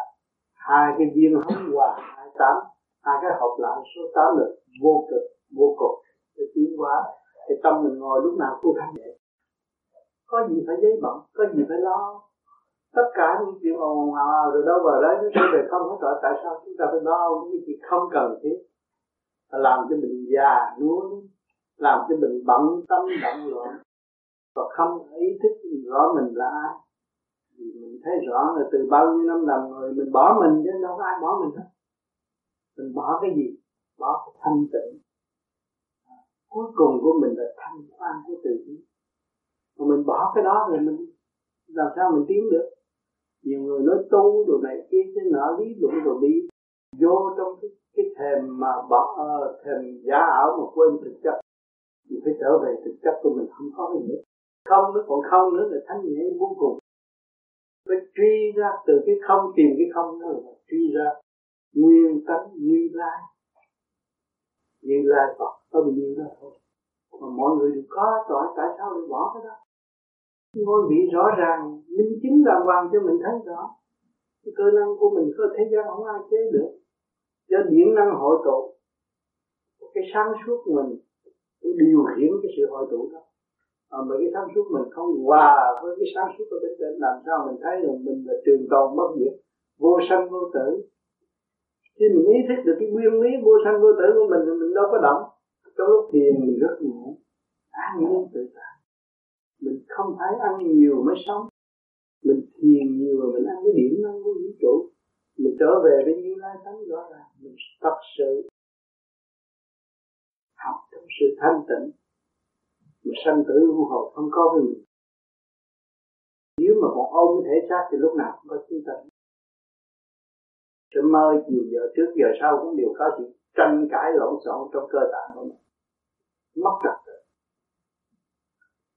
hai cái viên hóng hòa hai tám hai cái hợp lại số tám là vô cực vô cực để tiến hóa, thì tâm mình ngồi lúc nào cũng thanh nhẹ có gì phải giấy bận có gì phải lo. Tất cả những chuyện ồn ào rồi đâu vào đấy, nó sẽ về không hết rồi. Tại sao chúng ta phải lo? Những chuyện không cần thiết. Làm cho mình già nuối làm cho mình bận tâm, bận loạn. Và không ý thức rõ mình là ai. Vì mình thấy rõ là từ bao nhiêu năm làm người, mình bỏ mình chứ đâu có ai bỏ mình hết. Mình bỏ cái gì? Bỏ cái thanh tịnh. Cuối cùng của mình là thanh quan của tự nhiên mà mình bỏ cái đó rồi mình làm sao mình tiến được? Nhiều người nói tu đồ này kia chứ nở lý luận rồi đi vô trong cái cái thèm mà bỏ ờ, uh, thèm giả ảo mà quên thực chất. Mình phải trở về thực chất của mình không có cái gì không nó còn không nữa là thanh nhẹ vô cùng. Phải truy ra từ cái không tìm cái không đó là truy ra. Nguyên tánh như lai. Như lai phật có bao nhiêu đó thôi. Mà mọi người đều có rồi tại sao lại bỏ cái đó? Ngôi vị rõ ràng minh chứng đàng hoàng cho mình thấy rõ. Cái cơ năng của mình có thế gian không ai chế được. Do điện năng hội tụ cái sáng suốt của mình cũng điều khiển cái sự hội tụ đó. À, mà cái sáng suốt mình không hòa với cái sáng suốt của bên trên làm sao mình thấy rằng mình là trường tồn bất diệt vô sanh vô tử. Khi mình ý thức được cái nguyên lý vô sanh vô tử của mình thì mình đâu có động. Trong lúc thiền mình rất nhẹ an nhiên tự tại mình không phải ăn nhiều mới sống. Mình thiền nhiều mà mình ăn cái điểm năng của vũ trụ. Mình trở về với như lai tánh rõ ràng. Mình thật sự học trong sự thanh tịnh mà sanh tử luân hồi không có với mình. Nếu mà còn ôm cái thể xác thì lúc nào cũng có chúng ta sẽ mơ chiều giờ trước, giờ sau cũng đều có sự tranh cãi lộn xộn trong cơ thể của mình. Mất trật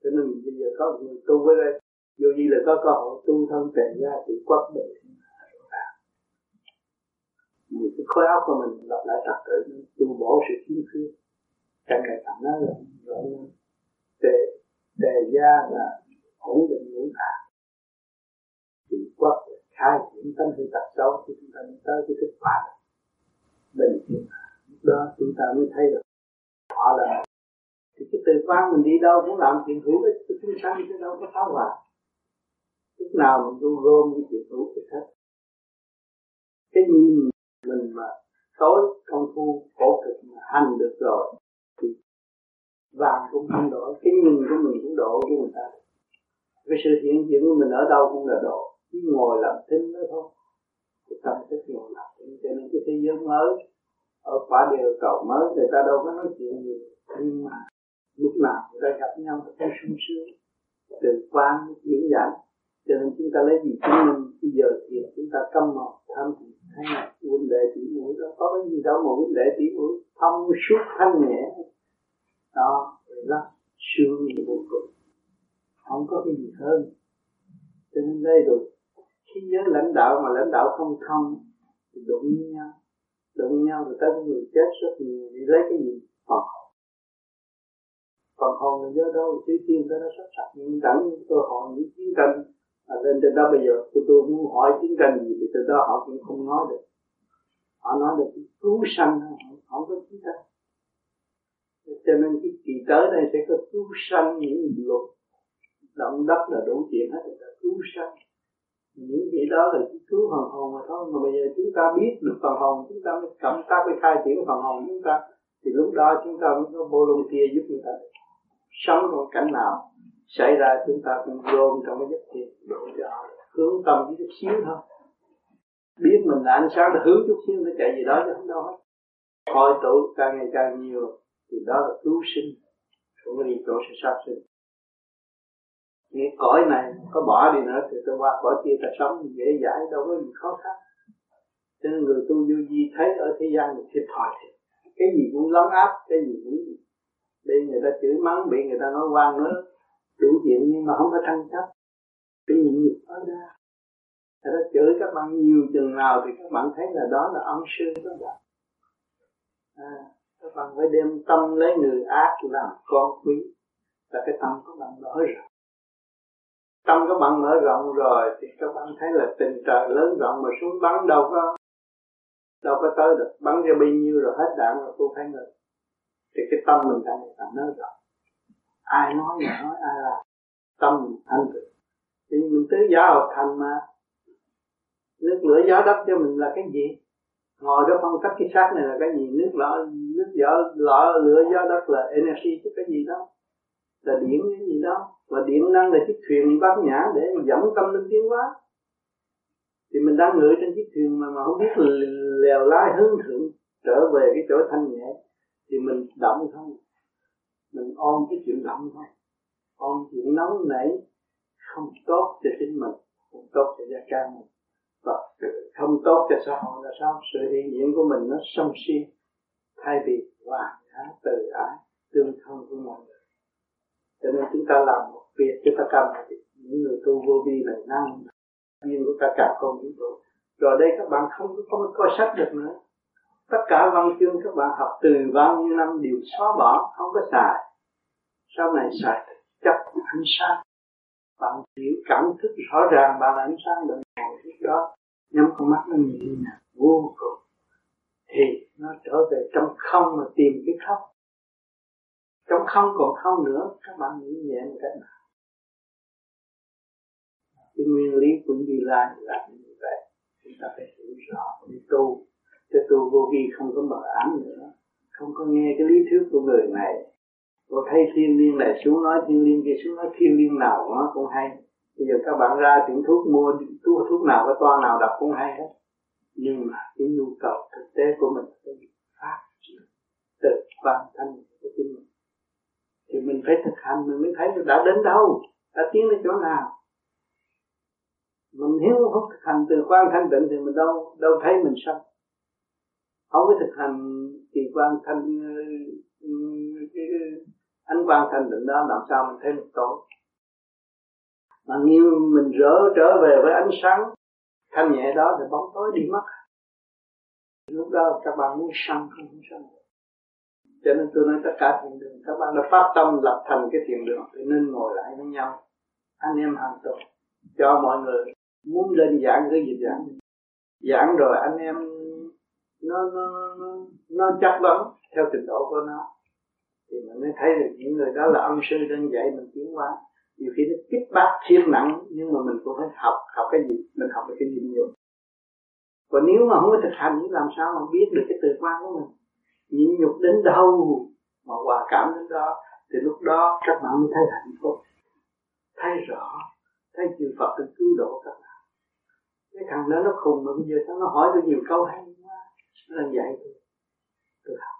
cho nên bây giờ có người tu với đây, dù gì là có cơ hội tu thân tệ ra thì quất đề một cái khối óc của mình lập lại trật tự tu bổ sự khiếm khuyết càng ngày càng nó là rõ tề tề gia là ổn định ngũ tạng. Thì quất khai triển tâm sự tật xấu, thì chúng ta mới tới cái kết quả. Bình thường đó chúng ta mới thấy được, họ là thì cái từ quan mình đi đâu cũng làm chuyện hữu ích cho chúng sanh chứ đâu có phá hoại. Lúc nào mình cũng gom cái chuyện hữu ích hết. Cái nhìn mình mà tối công phu, khổ cực mà hành được rồi, thì vàng cũng không đổi cái nhìn của mình cũng độ với người ta. Cái sự hiện diện của mình ở đâu cũng là độ chỉ ngồi làm thinh đó thôi. Cái tâm thức ngồi làm thinh, cho nên cái thế giới mới, ở quả địa cầu mới, người ta đâu có nói chuyện gì. Nhưng mà lúc nào chúng ta gặp nhau cũng ta sung sướng từ quan diễn giải. Cho nên chúng ta lấy gì chứng minh bây giờ thì chúng ta câm mồm tham thì hay là huynh đệ tỷ mũi đó. Có cái gì đâu mà huynh đệ tỷ mũi thông suốt thanh nhẹ. Đó rất sướng vô cùng. Không có cái gì hơn. Cho nên đây rồi. Khi nhớ lãnh đạo mà lãnh đạo không thông, thì đụng nhau. Đụng nhau rồi tới người chết rất nhiều. Thì lấy cái gì? Họ phần hồn là do đâu chữ tiên đó nó sắp sạch nhưng đẳng cơ hội những chiến tranh à, lên trên đó bây giờ tôi, tôi muốn hỏi chiến tranh gì thì từ đó họ cũng không nói được. Họ nói được cứu sanh không có chiến tranh. Cho nên cái kỳ tới đây sẽ có cứu sanh những luật. Động đất là đủ chuyện hết là cứu sanh. Những gì đó là cứu phần hồn mà thôi. Mà bây giờ chúng ta biết được phần hồn chúng ta mới cảm tác với khai triển phần hồn chúng ta. Thì lúc đó chúng ta mới có vô kia giúp người ta sống trong cảnh nào xảy ra chúng ta cũng gom trong cái giấc thiền, độ cho hướng tâm chút xíu thôi. Biết mình là ánh sáng là hướng chút xíu nó chạy gì đó chứ không đâu hết. Hội tụ càng ngày càng nhiều, thì đó là cứu sinh, cũng đi chỗ sẽ sát sinh. Nghĩ cõi này có bỏ đi nữa thì tôi qua cõi kia ta sống dễ dãi, đâu có gì khó khăn. Cho nên người tu vô vi thấy ở thế gian mình thiệt thòi thiệt. Cái gì cũng lấn áp, cái gì cũng bị người ta chửi mắng bị người ta nói quan nữa. Đủ chuyện nhưng mà không có tranh chấp cái nhịn nhục đó ra. Người ta chửi các bạn nhiều chừng nào thì các bạn thấy là đó là ân sư đó bạn à, các bạn phải đem tâm lấy người ác làm con quý. Là cái tâm của bạn mở rộng. Tâm các bạn mở rộng rồi thì các bạn thấy là tình trời lớn rộng mà súng bắn đâu có đâu có tới được. Bắn ra bao nhiêu rồi hết đạn rồi tôi thấy ngừng thì cái tâm mình đang là nơi đó ai nói mà nói, ai là tâm mình thanh tịnh. Thì mình tứ giáo hợp thành mà, nước lửa gió đất cho mình là cái gì? Ngồi đó phân tích cái xác này là cái gì? Nước lửa, nước gió, lửa lửa gió đất là energy chứ cái gì đó. Là điện cái gì đó. Và điện năng là chiếc thuyền bát nhã để dẫn tâm linh tiến hóa. Thì mình đang ngự trên chiếc thuyền mà mà không biết lèo lái hướng thượng trở về cái chỗ thanh nhẹ thì mình động thôi. Mình ôm cái chuyện động thôi. Ôm chuyện nóng nảy, không tốt cho chính mình, không tốt cho gia can mình. Và không tốt cho xã hội là sao? Sự hiện diện của mình nó sân si, thay vì hòa nhã, từ ái, tương thân của mọi người. Cho nên chúng ta làm một việc cho tất cả mọi những người tu vô vi này năng. Viên của tất cả con vũ trụ rồi đây các bạn không có coi sách được nữa tất cả văn chương các bạn học từ bao nhiêu năm đều xóa bỏ, không có xài. Sau này xài, chấp ánh sáng. Bạn hiểu cảm thức rõ ràng bạn là ánh sáng bạn ngồi lúc đó. Nhắm con mắt nó nhìn như nào vô cùng. Thì nó trở về trong không mà tìm cái không. Trong không còn không nữa, các bạn nghĩ nhẹ một cách nào? Cái nguyên lý của như lai là như vậy. Chúng ta phải hiểu rõ để tu cho tu vô vi không có mở ám nữa. Không có nghe cái lý thuyết của người này. Cô thấy thiên liên này, xuống nói thiên liên kia, xuống nói thiên liên nào nó cũng hay. Bây giờ các bạn ra tiệm thuốc mua thuốc thuốc nào cái toa nào đọc cũng hay hết. Nhưng mà cái nhu cầu thực tế của mình phải phát triển từ bản thân của chính mình. Thì mình phải thực hành, mình mới thấy đã đến đâu, đã tiến đến chỗ nào. Mình nếu không thực hành từ quan thanh tịnh thì mình đâu đâu thấy mình sao không có thực hành kỳ quan thanh cái ánh quan thanh định đó, làm sao mình thấy mình tốt. Mà như mình rỡ trở về với ánh sáng thanh nhẹ đó thì bóng tối đi mất. Lúc đó các bạn muốn sân không muốn sân cho nên tôi nói tất cả thiền đường, các bạn đã phát tâm lập thành cái thiền đường thì nên ngồi lại với nhau. Anh em hàng tuần, cho mọi người muốn lên giảng cái gì giảng. Giảng rồi anh em nó nó nó, nó chắc lắm theo trình độ của nó. Thì mình mới thấy được những người đó là ông sư đang dạy mình tiến hóa. Nhiều khi nó kích bác thiên nặng nhưng mà mình cũng phải học học cái gì mình học được cái gì nhiều. Còn nếu mà không có thực hành thì làm sao mà biết được cái từ quan của mình? Nhịn nhục đến đâu mà hòa cảm đến đó thì lúc đó các bạn mới thấy hạnh phúc. Thấy rõ thấy chư Phật được cứu độ các bạn. Cái thằng đó nó khùng mà bây giờ sao nó hỏi tôi nhiều câu hay quá nó dạy vậy tôi học.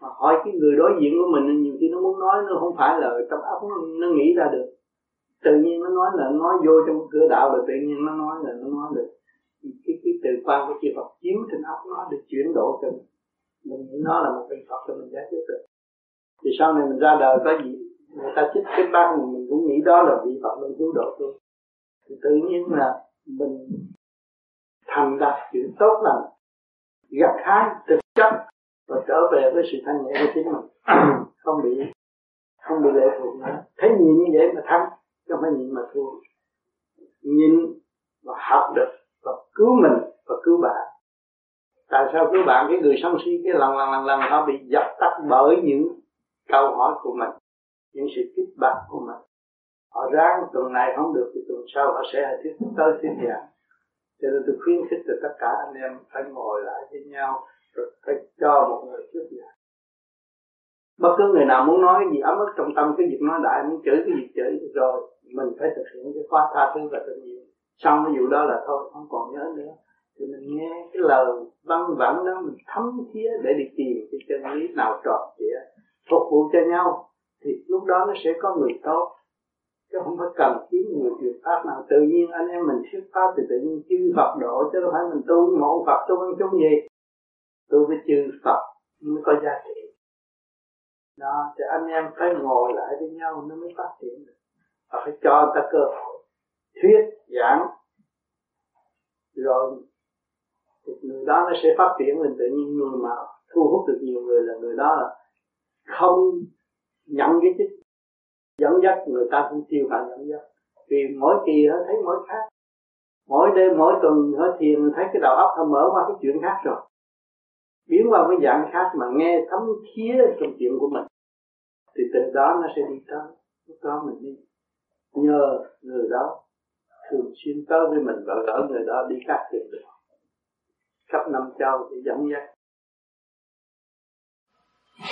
Mà hỏi cái người đối diện của mình nhiều khi nó muốn nói nó không phải là trong óc nó, nó nghĩ ra được. Tự nhiên nó nói là nói vô trong cửa đạo là tự nhiên nó nói là nó nói được. Cái cái từ quan của chư Phật chiếu trên óc nó được chuyển đổi cho mình. Mình nghĩ nó là một vị Phật cho mình giải quyết được. Thì sau này mình ra đời có gì người ta chích cái băng mình, mình cũng nghĩ đó là vị Phật mình cứu độ tôi. Thì tự nhiên là mình thành đạt chuyện tốt lành gặt hái thực chất và trở về với sự thanh nhẹ của chính mình. *clears throat* Không bị không bị lệ thuộc nữa. Thấy nhìn như vậy mà thắng, chứ không phải nhìn mà thua. Nhìn và học được và cứu mình và cứu bạn. Tại sao cứu bạn? Cái người sân si, cái lần lần lần lần, họ bị dập tắt bởi những câu hỏi của mình, những sự kích bạc của mình. Họ ráng, tuần này không được thì tuần sau họ sẽ thuyết tới thuyết giảng cho nên tôi khuyến khích cho tất cả anh em phải ngồi lại với nhau, rồi phải cho một người trước giảng bất cứ người nào muốn nói gì, ấm ức trong tâm, cái việc nói đại, muốn chửi cái việc chửi, rồi mình phải thực hiện cái khóa tha thứ và tình yêu xong cái vụ đó là thôi, không còn nhớ nữa. Thì mình nghe cái lời văn vẳng đó, mình thấm thía để đi tìm cái chân lý nào trọn trịa phục vụ cho nhau, thì lúc đó nó sẽ có người tốt chứ không phải cần kiếm người truyền pháp nào. Tự nhiên anh em mình thuyết pháp thì tự nhiên chư Phật độ, chứ đâu phải mình tu ngộ Phật, tu ăn chung gì. Tu với chư Phật mới có giá trị. Đó, thì anh em phải ngồi lại với nhau nó mới phát triển được. Và phải cho ta cơ hội thuyết giảng. Rồi, thì người đó nó sẽ phát triển mình tự nhiên người mà thu hút được nhiều người là người đó là không nhận cái chức dẫn dắt, người ta cũng siêu hành dẫn dắt. Vì mỗi kỳ nó thấy mỗi khác. Mỗi đêm, mỗi tuần nó thiền thấy cái đầu óc nó mở qua cái chuyện khác rồi. Biến qua cái dạng khác mà nghe thấm thía trong chuyện của mình. Thì từ đó nó sẽ đi tới, lúc đó mình đi. Nhờ người đó, thường xuyên tới với mình và gỡ người đó đi các tiền được. Khắp năm châu để dẫn dắt.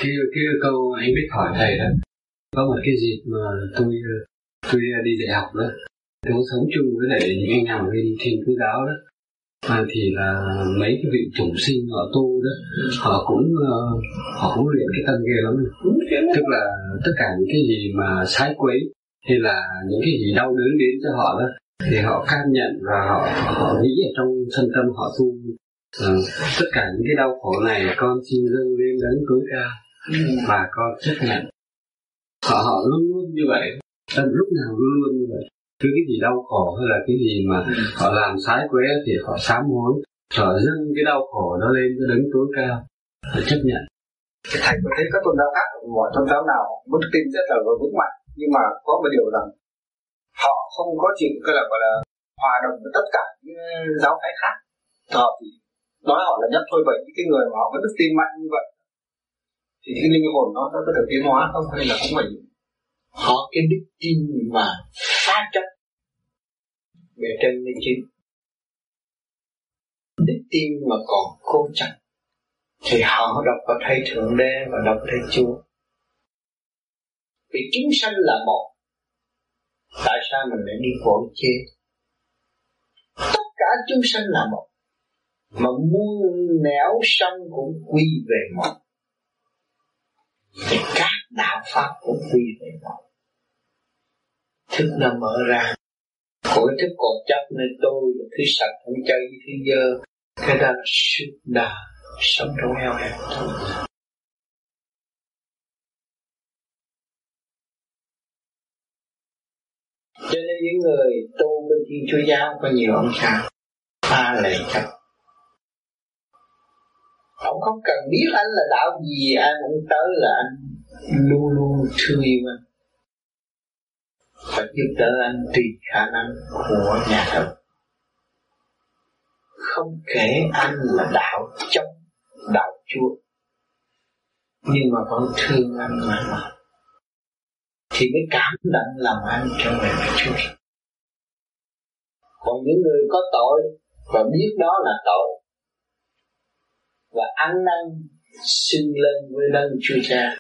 Kêu cái câu anh biết hỏi thầy đó có một cái dịp mà tôi ờ, tôi ờ, đi dạy học đó. Tôi sống chung với lại những anh em bên thiên chúa giáo đó. À, thì là mấy cái vị chủng sinh họ tu đó họ cũng uh, họ cũng luyện cái tâm ghê lắm. Tức là tất cả những cái gì mà sái quấy hay là những cái gì đau đớn đến cho họ đó thì họ cam nhận và họ họ nghĩ ở trong thân tâm họ tu. Uh, tất cả những cái đau khổ này con xin dâng lên đấng tối cao và con chấp nhận họ họ luôn luôn như vậy. Tâm lúc nào luôn luôn như vậy. Cứ cái gì đau khổ hay là cái gì mà họ làm sái quế thì họ sám hối. Họ dâng cái đau khổ đó lên cái đấng tối cao. Họ chấp nhận. Thầy có thấy các tôn giáo khác, mọi tôn giáo nào muốn tin rất là vững mạnh. Nhưng mà có một điều rằng, họ không có chịu, cái là gọi là hòa đồng với tất cả những ờ, giáo phái khác. Họ thì nói họ là nhất thôi vậy những cái người mà họ vẫn đức tin mạnh như vậy thì cái linh hồn nó nó có được tiến hóa, không? Hay là cũng phải họ cái đức tin mà phá chấp về trên linh chính đức tin mà còn cố chặt thì họ đọc có thay thượng đế và đọc có chúa. Vì chúng sanh là một, tại sao mình lại đi khổ chế? Tất cả chúng sanh là một, mà muôn nẻo sanh cũng quy về một thì các đạo pháp cũng quy về một thức nó mở ra. Khối thức còn chấp nên tôi là thứ sạch không chơi với thứ dơ cái đó là sức đà sống trong eo hẹp thôi. Cho nên những người tu bên thiên chúa giáo có nhiều ông cha ta lệ chấp ông không cần biết anh là đạo gì anh cũng tới là anh luôn luôn thương yêu anh. Và giúp đỡ anh tùy khả năng của nhà thờ. Không kể anh là đạo chống đạo chúa, nhưng mà vẫn thương anh mà. Thì mới cảm động lòng anh trong về Chúa. Còn những người có tội và biết đó là tội và ăn năn xưng lên với đấng Chúa Cha.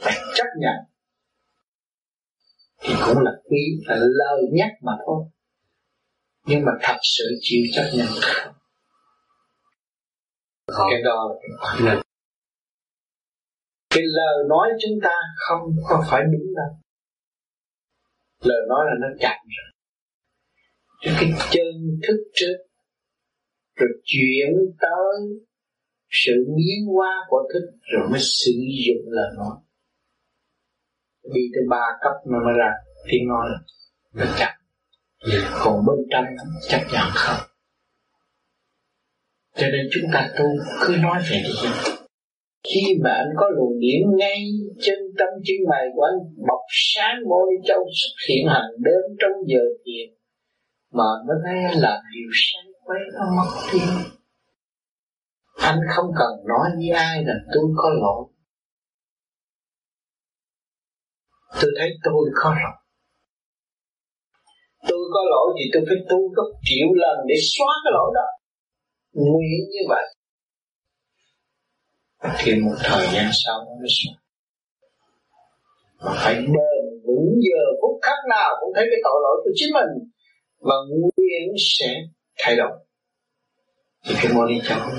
Phải chấp nhận. Thì cũng là quý, là lời nhắc mà thôi. Nhưng mà thật sự chịu chấp nhận. Không cái đó là cái quan trọng cái lời nói chúng ta không có phải đúng đâu. Lời nói là nó chặt rồi. Cái chân thức trước rồi chuyển tới sự biến hóa của thức rồi mới sử dụng là nó. đi tới ba cấp mà mới ra tiếng nói là chặt, còn bên trong chắc chắn không. Cho nên chúng ta tu cứ nói về đi. Khi mà anh có luồng điển ngay chân tâm chân mày của anh bọc sáng môi châu xuất hiện hàng đêm trong giờ thiền mà nó nghe là điều sáng quấy nó mất đi anh không cần nói với ai là tôi có lỗi. Tôi thấy tôi có lỗi tôi có lỗi thì tôi phải tu gấp triệu lần để xóa cái lỗi đó. Nguyện như vậy. Thì một thời gian sau nó mới xóa mà phải bền vững giờ phút khắc nào cũng thấy cái tội lỗi của chính mình. Và nguyện sẽ thay đổi. Thì cái mô đi châu nó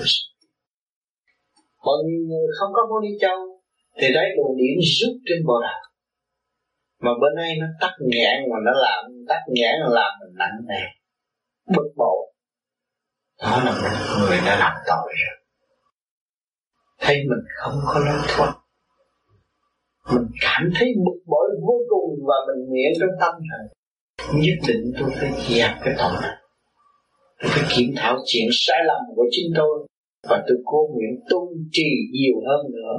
còn người không có mô đi châu, thì đấy luồng điểm rút trên bộ đạo mà bên nay nó tắt nghẽn, mà nó làm tắt nghẽn là làm mình nặng nề, bực bội. Đó là một người đã làm tội rồi. Thấy mình không có lối thoát. Mình cảm thấy bực bội vô cùng và mình nguyện trong tâm rằng, nhất định tôi phải dẹp cái tội này phải kiểm thảo chuyện sai lầm của chính tôi. Và tôi cố nguyện tu trì nhiều hơn nữa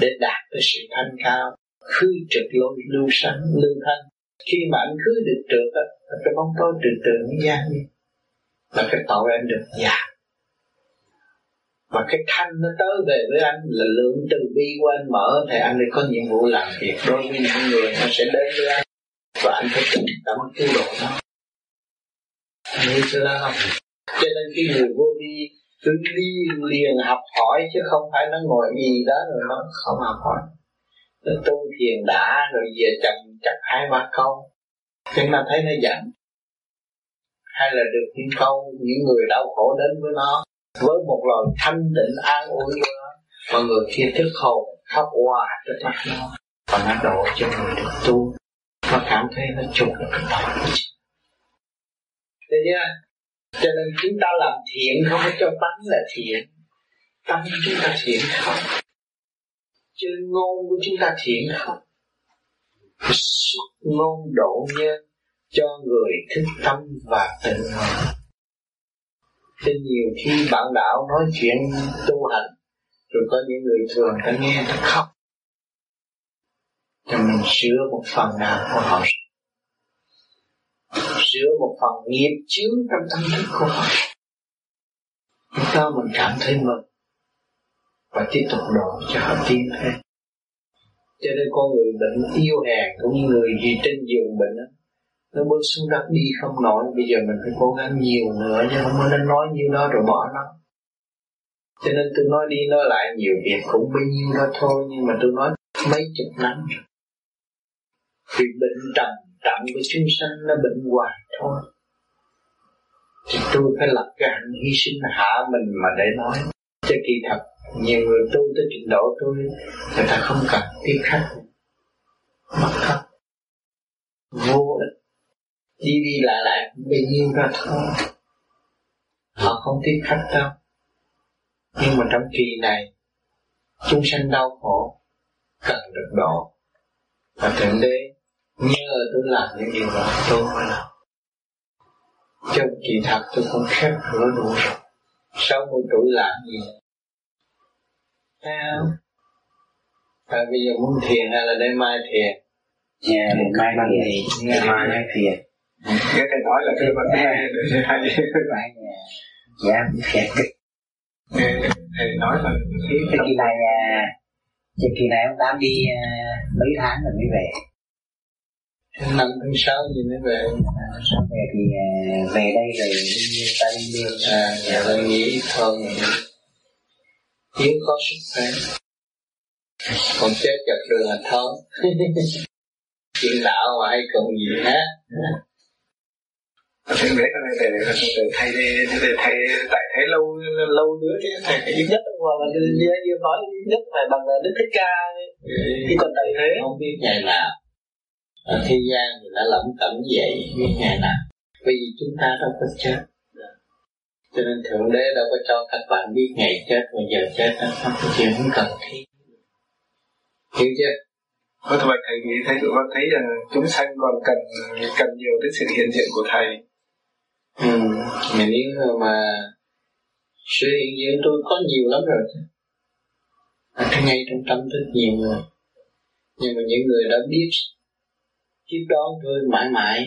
để đạt tới sự thanh cao khứ trực lôi lưu sáng lưu thanh khi mà anh khứ được trượt á cái bóng tối từ từ nó gian đi. Và cái tội anh được giảm và cái thanh nó tới về với anh là lượng từ bi của anh mở, thì anh lại có nhiệm vụ làm việc. Đối với những người nó sẽ đến với anh, và anh phải tự tâm cứu độ nó anh hiểu chưa đó không cho nên cái người vô vi cứ đi liền học hỏi chứ không phải nó ngồi gì đó rồi nó không học hỏi. Nó tu thiền đã rồi về chậm chặt hai ba câu. Nhưng mà thấy nó giận hay là được những câu, những người đau khổ đến với nó. Với một lời thanh tịnh an ủi của nó, mà người kia thức hồn, khóc hòa trước mắt nó. Và nó đổ cho người được tu. Nó cảm thấy nó chụp được cái tội của chính Thế chưa? Cho nên chúng ta làm thiện không phải cho tánh là thiện. Tâm chúng ta thiện không? Chứ ngôn của chúng ta thiện không? Xuất ngôn độ nhân Cho người thức tâm và tự hòa. Thế nhiều khi bạn đạo nói chuyện tu hành, Rồi có những người thường ta nghe ta khóc Cho mình sửa một phần nào của họ. Sửa một phần nghiệp chướng trong tâm thức của họ. Lúc đó mình cảm thấy mừng Và tiếp tục độ cho họ tiến thêm cho nên con người bệnh yêu hèn cũng như người gì trên giường bệnh đó, nó bước xuống đất đi không nổi bây giờ mình phải cố gắng nhiều nữa chứ không nên nói nhiêu đó rồi bỏ nó. Cho nên tôi nói đi nói lại nhiều việc cũng bấy nhiêu đó thôi nhưng mà tôi nói mấy chục năm rồi. Vì bệnh trầm tạng của chúng sanh nó bệnh hoài thôi. Thì tôi phải lập cái hạnh hy sinh hạ mình mà để nói. Cho kỳ thật, nhiều người tu tới trình độ tôi, người ta không cần tiếp khách. Mất khách. Vô ích. Đi đi lại lại cũng bị nhiêu ra thôi. Họ không tiếp khách đâu. Nhưng mà trong kỳ này, chúng sanh đau khổ, cần được độ. Và thượng đế nhờ tôi làm những điều đó tôi mới làm. Trong kỳ thật tôi cũng khép cửa đủ rồi. 60 tuổi làm gì? Sao? À, bây giờ muốn thiền hay là đêm mai thiền. Dạ, yeah, mai thiền, ngày mai mai thiền. cái thầy nói là cái vấn đề để hay dạ thiệt thầy nói là cái kỳ này cái kỳ này ông tám đi à, mấy tháng rồi mới về năm tháng sáu gì mới về. Sau về thì à, về đây rồi đi ta đi đường à nhà tôi nghĩ thôi thiếu có sức khỏe. Còn chết chặt đường là thơm. *laughs* Chuyện đạo mà hay còn gì hết. Thầy biết là thầy thầy thầy thầy thầy tại thấy lâu lâu nữa chứ. Thầy phải duy nhất hoặc là như như nói duy nhất phải bằng đức thích ca thì còn thầy thế. Không biết ngày nào ở thế gian thì đã lẩm cẩm vậy biết ngày nào. Bởi vì chúng ta đâu có chết. Cho nên thượng đế đâu có cho các bạn biết ngày chết và giờ chết đó. Không có chuyện không cần thiết. Hiểu chưa? Có vậy thầy nghĩ thấy tụi con thấy rằng chúng sanh còn cần cần nhiều tới sự hiện diện của thầy. Ừ, mà nếu mà sự hiện diện tôi có nhiều lắm rồi à, ngay trong tâm thức nhiều người. Nhưng mà những người đã biết tiếp đón tôi mãi mãi.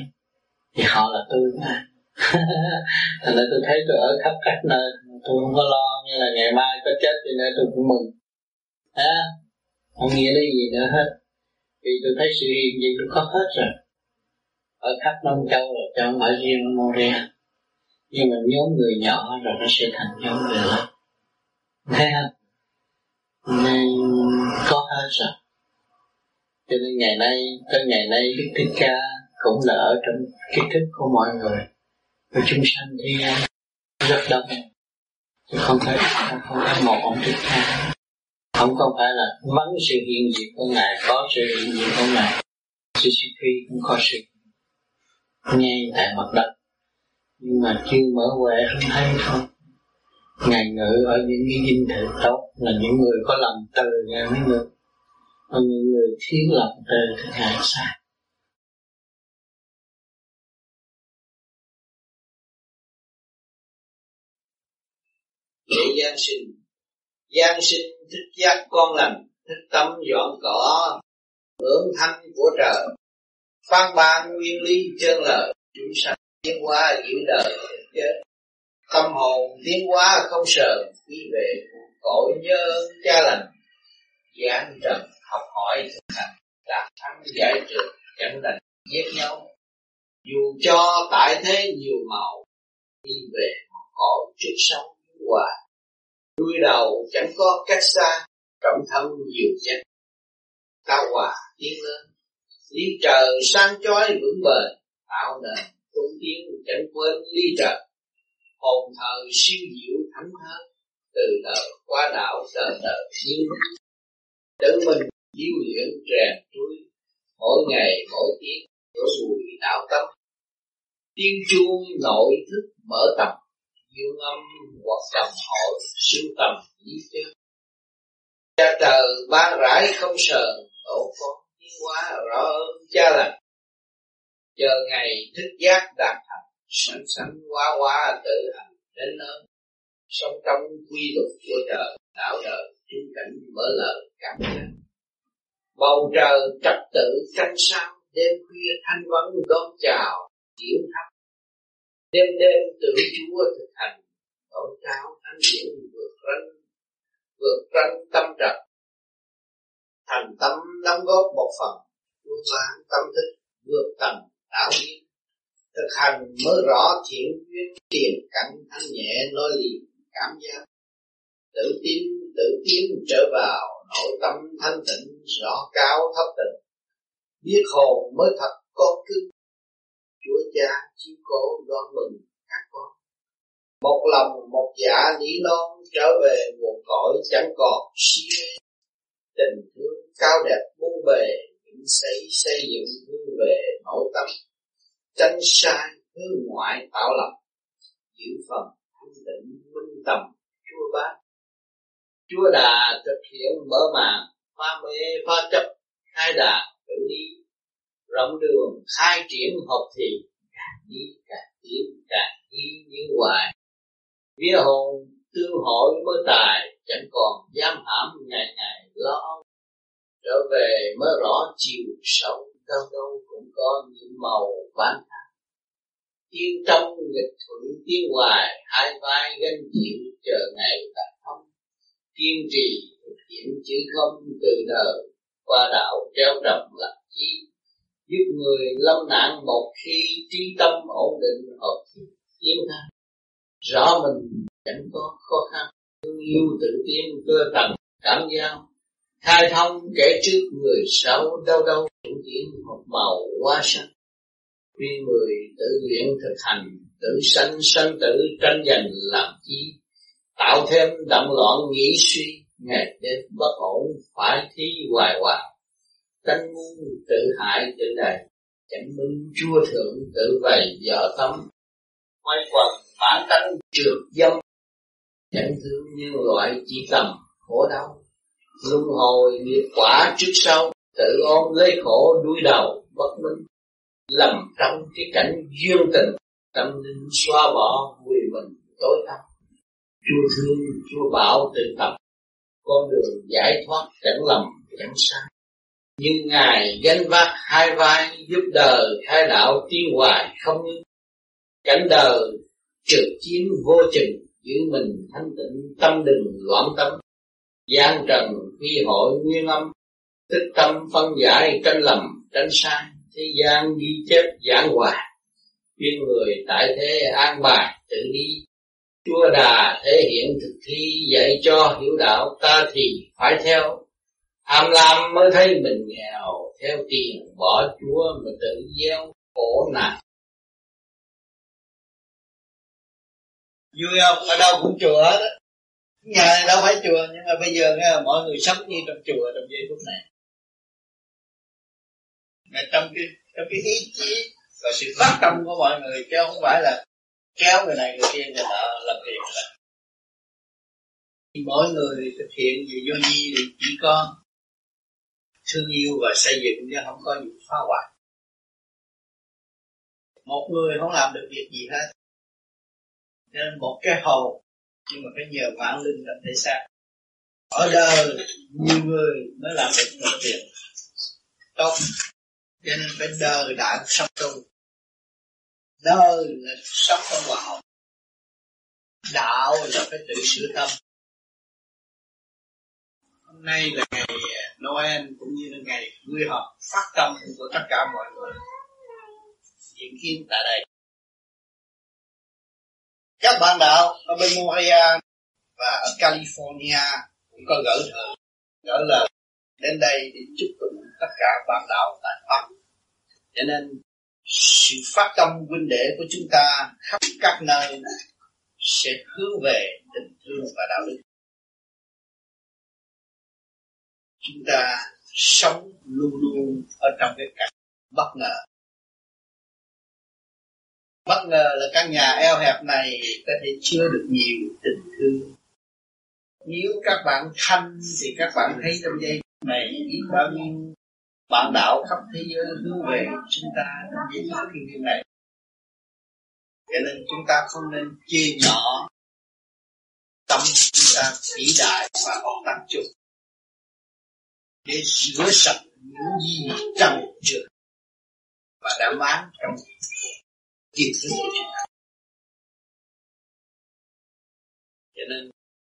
Thì họ là tôi mà *laughs* thành ra tôi thấy tôi ở khắp các nơi. Tôi không có lo như là ngày mai có chết thì nên tôi cũng mừng. À, không nghĩa đến gì nữa hết. Vì tôi thấy sự hiện diện tôi có hết rồi. Ở khắp nông Châu rồi cho không phải riêng Montreal nhưng mà nhóm người nhỏ rồi nó sẽ thành nhóm người lớn. Thấy không? Nên có hết rồi cho nên ngày nay, tới ngày nay đức thích ca cũng là ở trong kiến thức của mọi người. Và chúng sanh thì rất đông. Chứ không phải không phải một ông thích ca không có phải là vắng sự hiện diện của ngài, có sự hiện diện của ngài. Mississippi cũng có sự ngay tại mặt đất. Nhưng mà chưa mở huệ không thấy không. Ngài ngự ở những cái dinh thự tốt là những người có lòng từ ngài mới được và những người thiếu lòng từ thực hành sai để Giáng sinh. Giáng sinh thích giác con lành, Thích tâm dọn cỏ, Hưởng thanh của trời. Phan ban nguyên lý chân lời, Chúng sanh tiến hóa giữ đời, chết Tâm hồn tiến hóa không sợ quy về cõi nhớ cha lành giảng trần, học hỏi thực hành, là thắng giải trừ chẳng đành giết nhau. Dù cho tại thế nhiều màu, Đi về một cõi trước sống hòa đuôi đầu chẳng có cách xa, trọng thân nhiều chất cao hòa tiến lên lý trời sang chói vững bền, tạo nền tôn tiến chẳng quên lý trời hồn thờ siêu diệu thánh thơ từ đời qua đạo, đời đời siêu tự mình diêu luyện rèn túi mỗi ngày, mỗi tiếng đổ bùi đạo tâm. Tiên chuông nội thức mở tầm dương âm hoặc tầm hội siêu tầm lý chân cha trời ban rãi không sờn, tổ con tiến hóa rõ ơn cha lành. Chờ ngày thức giác đạt thành sẵn sẵn quá quá tự hành đến nơi. Sống trong quy luật của trời, đạo đời trung cảnh mở lời, cảm giác bầu trời trật tự xanh sao đêm khuya thanh vấn đón chào chiếu thắp đêm đêm tự chúa thực hành, tổ cao thanh điển vượt ranh vượt ranh tâm trật thành tâm đóng góp một phần buôn bán tâm thức, vượt tầm đạo lý. Thực hành mới rõ thiện duyên, tiền cảnh thanh nhẹ nói liền cảm giác, tự tin tự tiến trở vào nội tâm thanh tịnh rõ cao thấp tịnh biết hồn mới thật có cưng Chúa cha chiếu cố đón mừng các con. Một lòng một dạ lý non trở về nguồn cõi chẳng còn si mê. Tình thương cao đẹp muôn bề, những xây xây dựng hướng về nội tâm. Tranh sai hướng ngoại tạo lập, giữ phần thanh tịnh minh tầm Chúa bác. Chúa đã thực hiện mở màn, pha mê pha chấp, khai đà tự đi. Rộng đường khai triển hợp thì càng đi càng tiến càng đi như hoài. Vía hồn tương hội mới tài chẳng còn giam hãm ngày ngày lo trở về mới rõ chiều sâu đâu đâu cũng có những màu ván thang tiên trong nghịch thuận tiên hoài hai vai gánh chịu chờ ngày là thông kiên trì thực hiện chữ không từ đời qua đạo treo trầm lập chi, giúp người lâm nạn một khi trí tâm ổn định hợp tiến thang rõ mình chẳng có khó khăn, thương yêu tự tiến cơ tầng, cảm giao khai thông kể trước người sau đâu đâu cũng tiến một màu hoa sắc. Khi người tự luyện thực hành, tự sanh sanh tử tranh giành làm chi tạo thêm động loạn nghĩ suy, ngày đêm bất ổn, phải thi hoài hoài tánh ngu tự hại tự đầy chẳng minh chua thượng tự vầy vợ tâm quay quần bản tánh, trượt dâm. Chẳng thương như loại chỉ tầm khổ đau. Luân hồi nghiệp quả trước sau, tự ôm lấy khổ đuôi đầu, bất minh. Lầm trong cái cảnh duyên tình, tâm linh xóa bỏ vui mình tối tăm chúa thương, chúa bảo tự tập con đường giải thoát chẳng lầm, chẳng sai. Nhưng ngài gánh vác hai vai giúp đời khai đạo tiến hoài không những cảnh đời trực chiến vô chừng giữ mình thanh tịnh, tâm đừng loạn tâm. Gian trần phi hội nguyên âm tích tâm phân giải tranh lầm tránh sai, thế gian ghi chép giảng hòa. Khuyên người tại thế an bài, tự đi chúa đà thể hiện thực thi dạy cho hiểu đạo ta thì phải theo. Tham lam mới thấy mình nghèo, theo tiền bỏ chúa mà tự gieo khổ nạn. Vui không? Ở đâu cũng chùa đó nhà này đâu phải chùa, nhưng mà bây giờ nghe mọi người sống như trong chùa trong giây phút này. Mà trong cái trong cái ý chí và sự phát tâm của mọi người, chứ không phải là kéo người này, người kia, người ta làm việc rồi. Mỗi người thực hiện về vô nhi thì chỉ có thương yêu và xây dựng chứ không có gì phá hoại. Một người không làm được việc gì hết. Nên một cái hồn nhưng mà phải nhờ vạn linh làm thể xác. Ở đời, nhiều người mới làm được một việc tốt. Cho nên phải đời đã sống tu đời là sống trong hòa học đạo là phải tự sửa tâm. Hôm nay là ngày Noel cũng như là ngày vui họp phát tâm của tất cả mọi người. Diễn kiến tại đây. Các bạn đạo ở bên Montreal và ở California cũng có gửi thư gửi lời đến đây để chúc tụng tất cả bạn đạo tại Pháp. Cho nên sự phát tâm huynh đệ của chúng ta khắp các nơi sẽ hướng về tình thương và đạo đức. Chúng ta sống luôn luôn ở trong cái cảnh bất ngờ. Bất ngờ là căn nhà eo hẹp này có thể chứa được nhiều tình thương. Nếu các bạn thanh thì các bạn thấy trong giây này biết bao nhiêu bạn đạo khắp thế giới hướng về chúng ta trong giây phút nhiên này. Cho nên chúng ta không nên chia nhỏ tâm chúng ta vĩ đại và hợp tác chung để rửa sạch những gì trần trượt và đã bán trong kiến thức của chúng ta. Cho nên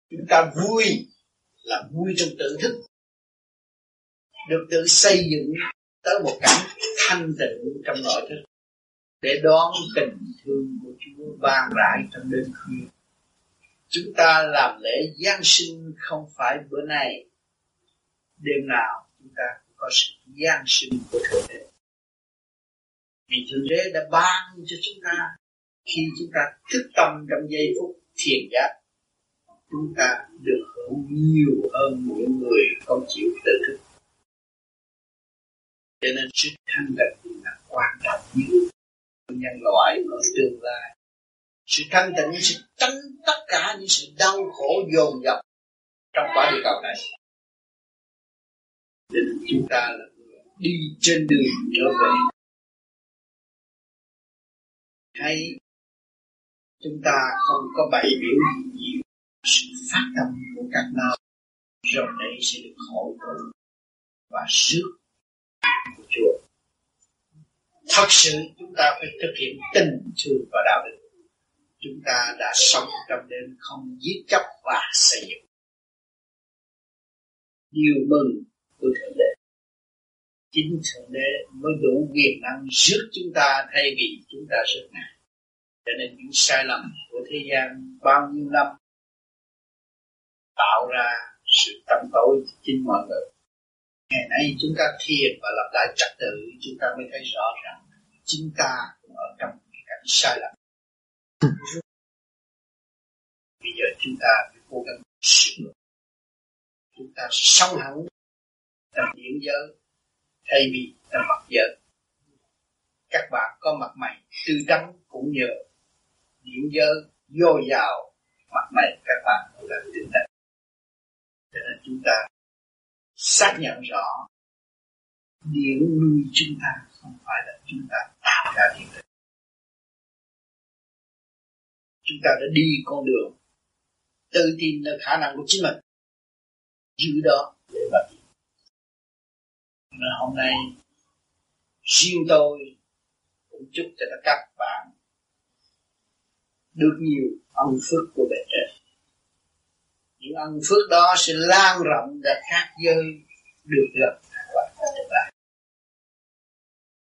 chúng ta vui là vui trong tự thức được tự xây dựng tới một cảnh thanh tịnh trong nội thức để đón tình thương của Chúa ban rãi trong đêm khuya. Chúng ta làm lễ Giáng sinh không phải bữa nay, đêm nào chúng ta cũng có sự Giáng sinh của Thượng Đế. Vì Thượng Đế đã ban cho chúng ta khi chúng ta thức tâm trong giây phút thiền giác chúng ta được hưởng nhiều hơn những người không chịu tự thức cho nên sự thanh tịnh là quan trọng nhất. Nhân loại ở tương lai, sự thanh tịnh sẽ tránh tất cả những sự đau khổ dồn dập trong quả địa cầu này. Nên chúng ta là đi trên đường trở về. Hay chúng ta không có bày biểu gì nhiều sự phát tâm của các nào, rồi đây sẽ được hội tụ và rước của chùa thật sự chúng ta phải thực hiện tình thương và đạo đức. Chúng ta đã sống trong đêm không giết chấp và xây dựng. Điều mừng của thượng đế. Chính thượng đế mới đủ quyền năng rước chúng ta thay vì chúng ta rước ngài. Cho nên những sai lầm của thế gian bao nhiêu năm tạo ra sự tâm tối chính mọi người ngày nay chúng ta thiền và lập lại trật tự, chúng ta mới thấy rõ rằng chúng ta cũng ở trong cái cảnh sai lầm. Bây giờ chúng ta phải cố gắng sửa chúng ta sống hẳn trong diễn giới, thay vì trong mặt giới. Các bạn có mặt mày tư trắng cũng nhờ diễn giới dồi dào mặt mày, các bạn là tinh tấn cho nên chúng ta xác nhận rõ điển nuôi chúng ta không phải là chúng ta tạo ra điện lực chúng ta đã đi con đường tự tin là khả năng của chính mình. Giữ đó để mà nên hôm nay, riêng tôi cũng chúc cho các bạn được nhiều ân phước của bề trên những ân phước đó sẽ lan rộng ra khác giới được gặp và tương lai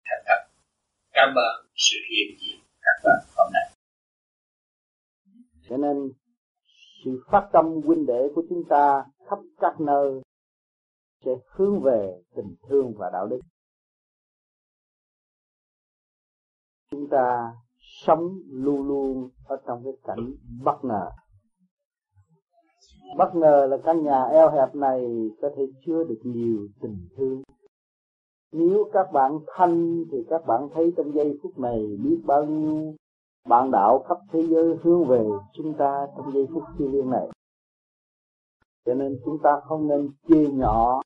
thành thật. Cảm ơn sự hiện diện các bạn hôm nay. Cho nên, sự phát tâm huynh đệ của chúng ta khắp các nơi sẽ hướng về tình thương và đạo đức. Chúng ta sống luôn luôn ở trong cái cảnh bất ngờ bất ngờ là căn nhà eo hẹp này có thể chứa được nhiều tình thương. Nếu các bạn thanh thì các bạn thấy trong giây phút này biết bao nhiêu bạn đạo khắp thế giới hướng về chúng ta trong giây phút thiêng liêng này. Cho nên chúng ta không nên chia nhỏ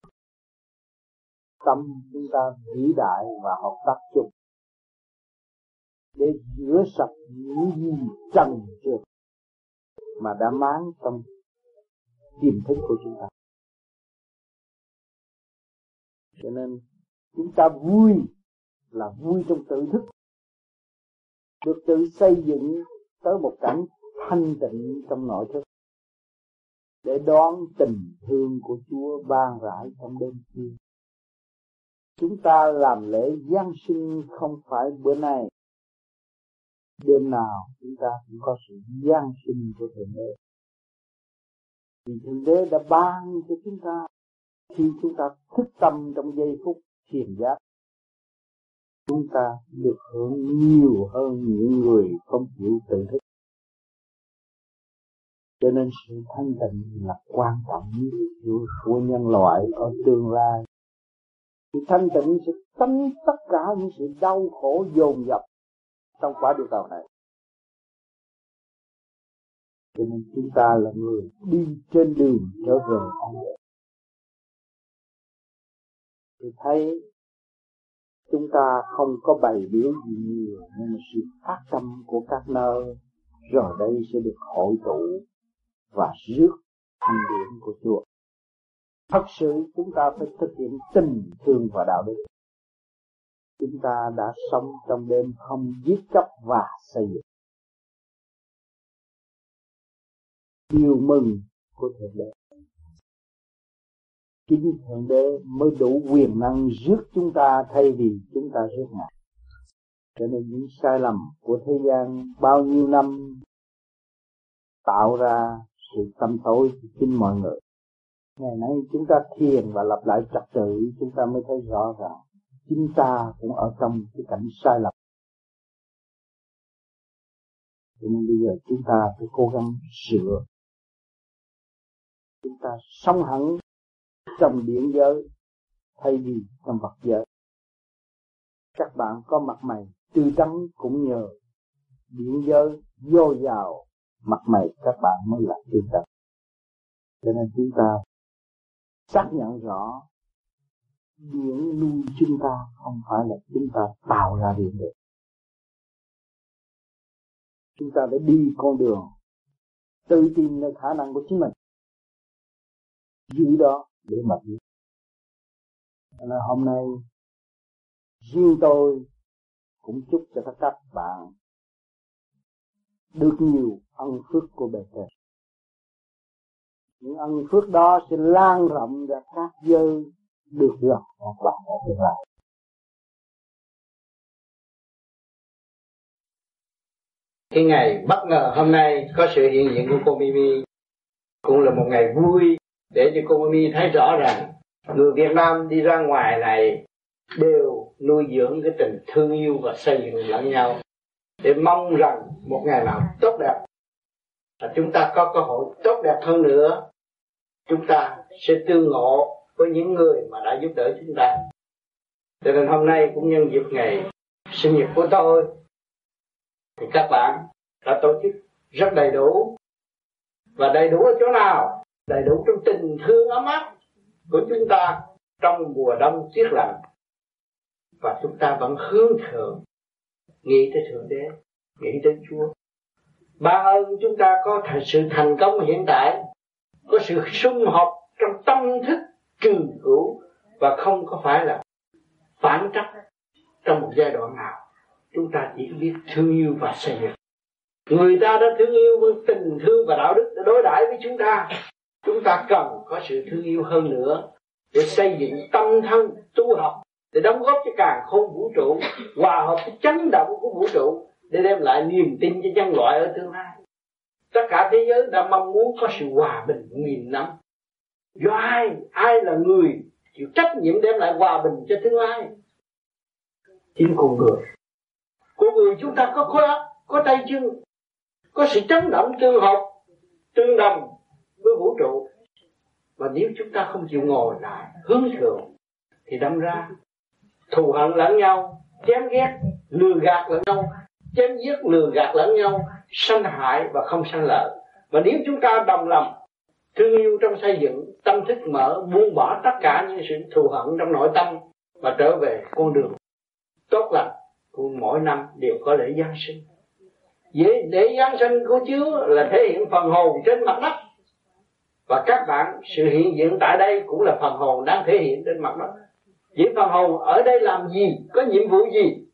tâm, chúng ta vĩ đại và hợp tác chung. Để rửa sạch những gì trần trượt mà đã mang trong tiềm thức của chúng ta cho nên chúng ta vui là vui trong tự thức được tự xây dựng tới một cảnh thanh tịnh trong nội thức để đón tình thương của Chúa ban rãi trong đêm khuya. Chúng ta làm lễ Giáng sinh không phải bữa nay, đêm nào chúng ta cũng có sự Giáng sinh của Thượng Đế. Vì Thượng Đế đã ban cho chúng ta khi chúng ta thức tâm trong giây phút thiền giác, chúng ta được hưởng nhiều hơn những người không chịu tự thức. Cho nên sự thanh tịnh là quan trọng nhất của nhân loại ở tương lai. Sự thanh tịnh sẽ tránh tất cả những sự đau khổ dồn dập trong quả địa cầu này cho nên chúng ta là người đi trên đường trở về ông tôi thấy chúng ta không có bày biểu gì nhiều, nhưng mà sự phát tâm của các nơi rồi đây sẽ được hội tụ và rước thanh điển của chùa. Thật sự chúng ta phải thực hiện tình thương và đạo đức. Chúng ta đã sống trong đêm không giết chóc và xây dựng. Chiều mừng của Thượng Đế. Chính thượng đế mới đủ quyền năng rước chúng ta thay vì chúng ta rước ngài. Cho nên những sai lầm của thế gian bao nhiêu năm tạo ra sự tâm tối chính mọi người. Ngày nay chúng ta thiền và lập lại trật tự, chúng ta mới thấy rõ rằng chính ta cũng ở trong cái cảnh sai lầm. Cho nên bây giờ chúng ta phải cố gắng sửa chúng ta sống hẳn trong biển giới, thay vì trong vật giới. Các bạn có mặt mày tươi trắng cũng nhờ biển giới vô vào mặt mày các bạn mới là tươi tắn cho nên chúng ta xác nhận rõ điển nuôi chúng ta không phải là chúng ta tạo ra điển được. Chúng ta phải đi con đường tự tìm nơi khả năng của chính mình giữ đó để mà biết nên hôm nay, riêng tôi cũng chúc cho tất cả các bạn được nhiều ân phước của bề trời những ân phước đó sẽ lan rộng ra các giới được gặp các bạn ở tương lai. Cái ngày bất ngờ hôm nay có sự hiện diện của cô Mimi. Cũng là một ngày vui để cho cô Mi thấy rõ rằng người Việt Nam đi ra ngoài này đều nuôi dưỡng cái tình thương yêu và xây dựng lẫn nhau. Để mong rằng một ngày nào tốt đẹp, và chúng ta có cơ hội tốt đẹp hơn nữa, chúng ta sẽ tương ngộ với những người mà đã giúp đỡ chúng ta. Cho nên hôm nay cũng nhân dịp ngày sinh nhật của tôi, thì các bạn đã tổ chức rất đầy đủ. Và đầy đủ ở chỗ nào? Đầy đủ trong tình thương ấm áp của chúng ta trong mùa đông tiết lạnh. Và chúng ta vẫn hướng thượng, nghĩ tới thượng đế, nghĩ tới chúa. Ba ơn chúng ta có thật sự thành công hiện tại, có sự sung họp trong tâm thức trường hữu và không có phải là phản trắc trong một giai đoạn nào. Chúng ta chỉ biết thương yêu và xây dựng. Người ta đã thương yêu với tình thương và đạo đức đã đối đãi với chúng ta chúng ta cần có sự thương yêu hơn nữa để xây dựng tâm thân, tu học, để đóng góp cho càng không vũ trụ, hòa hợp với chấn động của vũ trụ, để đem lại niềm tin cho nhân loại ở tương lai. Tất cả thế giới đã mong muốn có sự hòa bình nghìn năm. Do ai? Ai là người chịu trách nhiệm đem lại hòa bình cho tương lai? Chính con người. Con người chúng ta có khối óc, có tay chân, có sự chấn động tương hợp tương đồng với vũ trụ. Và nếu chúng ta không chịu ngồi lại, hướng thượng, thì đâm ra thù hận lẫn nhau, chém ghét, lừa gạt lẫn nhau, chém giết, lừa gạt lẫn nhau, sanh hại và không sanh lợi. Và nếu chúng ta đồng lòng, thương yêu trong xây dựng, tâm thức mở, buông bỏ tất cả những sự thù hận trong nội tâm và trở về con đường tốt lành của mỗi năm đều có lễ Giáng sinh. Vậy để Giáng sinh của Chúa là thể hiện phần hồn trên mặt đất và các bạn, sự hiện diện tại đây cũng là phần hồn đang thể hiện trên mặt đất. Vậy phần hồn ở đây làm gì? Có nhiệm vụ gì?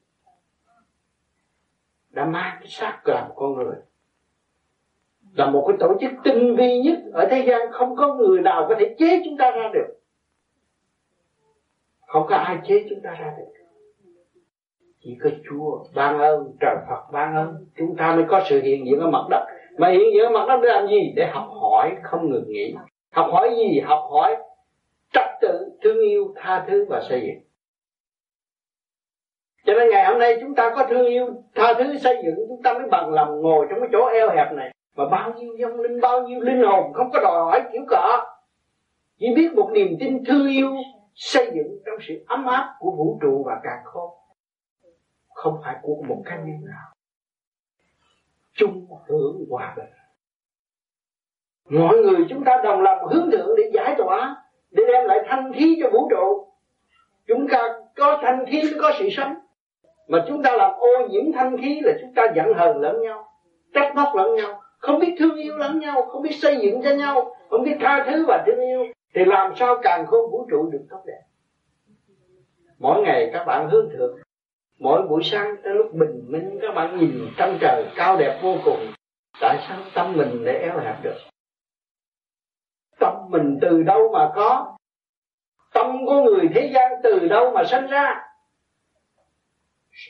Đã mang cái xác làm con người. Là một cái tổ chức tinh vi nhất ở thế gian. Không có người nào có thể chế chúng ta ra được. Không có ai chế chúng ta ra được. Chỉ có Chúa ban ơn, trời Phật ban ơn. Chúng ta mới có sự hiện diện ở mặt đất mà hiện giờ mặt đất để làm gì để học hỏi không ngừng nghỉ. Học hỏi gì? Học hỏi trật tự, thương yêu, tha thứ và xây dựng. Cho nên ngày hôm nay chúng ta có thương yêu, tha thứ, xây dựng, chúng ta mới bằng lòng ngồi trong cái chỗ eo hẹp này. Mà bao nhiêu vong linh, bao nhiêu linh hồn không có đòi hỏi kiểu cỡ chỉ biết một niềm tin thương yêu, xây dựng trong sự ấm áp của vũ trụ và càng khôn không phải của một cá nhân nào chung hưởng hòa bình. Mọi người chúng ta đồng lòng hướng thượng để giải tỏa, để đem lại thanh khí cho vũ trụ. Chúng ta có thanh khí mới có sự sống. Mà chúng ta làm ô nhiễm thanh khí là chúng ta giận hờn lẫn nhau, trách móc lẫn nhau, không biết thương yêu lẫn nhau, không biết xây dựng cho nhau, không biết tha thứ và thương yêu. Thì làm sao càng không vũ trụ được tốt đẹp? Mỗi ngày các bạn hướng thượng mỗi buổi sáng tới lúc bình minh, các bạn nhìn trăng trời cao đẹp vô cùng. Tại sao tâm mình để éo hẹp được? Tâm mình từ đâu mà có? Tâm của người thế gian từ đâu mà sinh ra?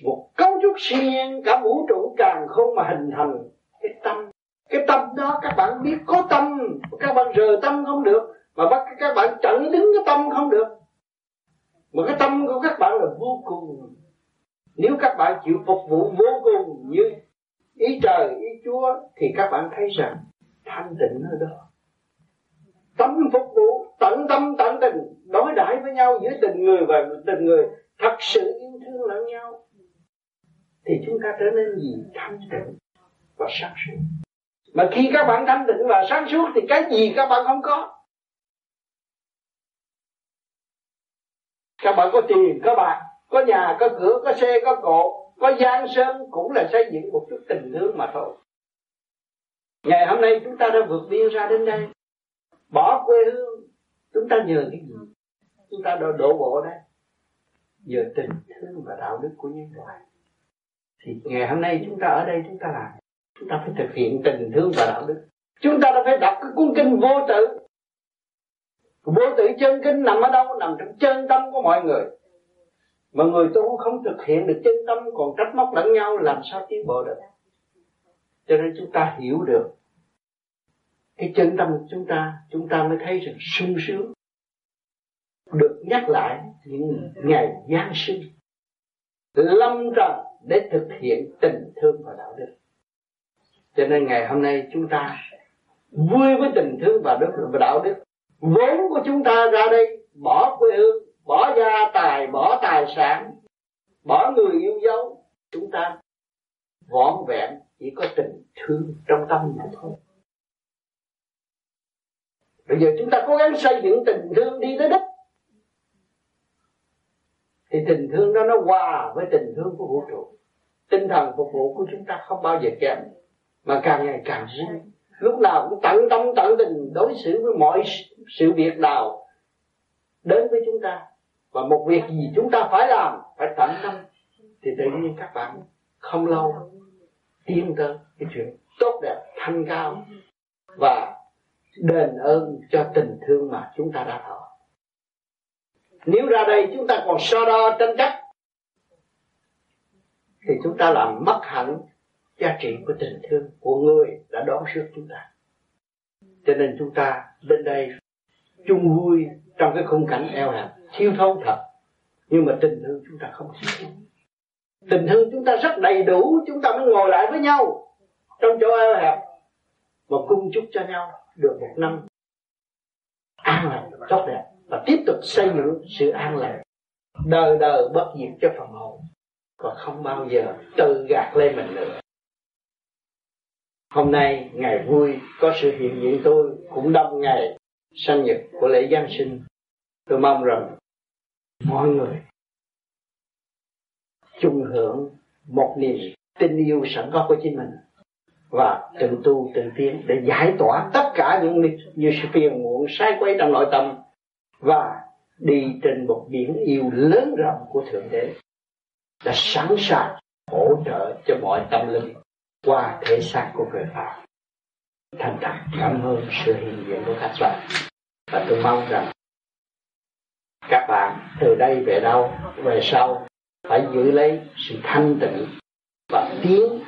Một cấu trúc siêu nhiên cả vũ trụ càng không mà hình thành cái tâm. Cái tâm đó các bạn biết có tâm, các bạn rờ tâm không được, mà bắt các bạn chặn đứng cái tâm không được. Mà cái tâm của các bạn là vô cùng nếu các bạn chịu phục vụ vô cùng như ý trời, ý chúa, thì các bạn thấy rằng thanh tịnh ở đó. Tâm phục vụ, tận tâm, tận tình, đối đãi với nhau giữa tình người và tình người, thật sự yêu thương lẫn nhau, thì chúng ta trở nên gì? Thanh tịnh và sáng suốt. Mà khi các bạn thanh tịnh và sáng suốt, thì cái gì các bạn không có? Các bạn có tiền có bạc có nhà, có cửa, có xe, có cộ có giang sơn cũng là xây dựng một chút tình thương mà thôi. Ngày hôm nay chúng ta đã vượt biên ra đến đây. Bỏ quê hương, chúng ta nhờ cái gì? Chúng ta đã đổ bộ đây. Nhờ tình thương và đạo đức của nhân loại. Thì ngày hôm nay chúng ta ở đây, chúng ta làm. Chúng ta phải thực hiện tình thương và đạo đức. Chúng ta đã phải đọc cái cuốn kinh vô tự vô tự chân kinh nằm ở đâu? Nằm trong chân tâm của mọi người mà người tu không thực hiện được chân tâm, còn trách móc lẫn nhau, làm sao tiến bộ được? Cho nên chúng ta hiểu được cái chân tâm của chúng ta chúng ta mới thấy rằng sung sướng, được nhắc lại những ngày Giáng sinh, lâm trần để thực hiện tình thương và đạo đức. Cho nên ngày hôm nay chúng ta vui với tình thương và đức và đạo đức. Vốn của chúng ta ra đây, bỏ quê hương bỏ gia tài, bỏ tài sản, bỏ người yêu dấu, chúng ta vỏn vẹn chỉ có tình thương trong tâm mà thôi. Bây giờ chúng ta cố gắng xây dựng tình thương đi tới đích. Thì tình thương đó nó hòa với tình thương của vũ trụ. Tinh thần phục vụ của chúng ta không bao giờ kém, mà càng ngày càng vui lúc nào cũng tận tâm tận tình đối xử với mọi sự việc nào đến với chúng ta và một việc gì chúng ta phải làm, phải tận tâm, thì tự nhiên các bạn không lâu tiến tới cái chuyện tốt đẹp, thanh cao và đền ơn cho tình thương mà chúng ta đã thọ. Nếu ra đây chúng ta còn so đo tranh chấp, thì chúng ta làm mất hẳn giá trị của tình thương của người đã đón trước chúng ta. Cho nên chúng ta bên đây chung vui trong cái khung cảnh eo hẹp thiếu thốn thật. Nhưng mà tình thương chúng ta không thiếu thốn tình thương chúng ta rất đầy đủ, chúng ta mới ngồi lại với nhau trong chỗ eo hẹp. Và cung chúc cho nhau được một năm an lành, tốt đẹp. Và tiếp tục xây dựng sự an lành. Đời đời bất diệt cho phần hồn. Và không bao giờ tự gạt lên mình nữa. Hôm nay ngày vui, có sự hiện diện tôi cũng đông ngày. Sinh nhật của lễ Giáng sinh. Tôi mong rằng mọi người chung hưởng một niềm tình yêu sẵn có của chính mình và tự tu tự tiến để giải tỏa tất cả những như sự phiền muộn sai quấy trong nội tâm và đi trên một biển yêu lớn rộng của thượng đế đã sẵn sàng hỗ trợ cho mọi tâm linh qua thể xác của người phạm thành thật, cảm ơn sự hiện diện của các bạn và tôi mong rằng các bạn từ đây về đâu về sau phải giữ lấy sự thanh tịnh và tiến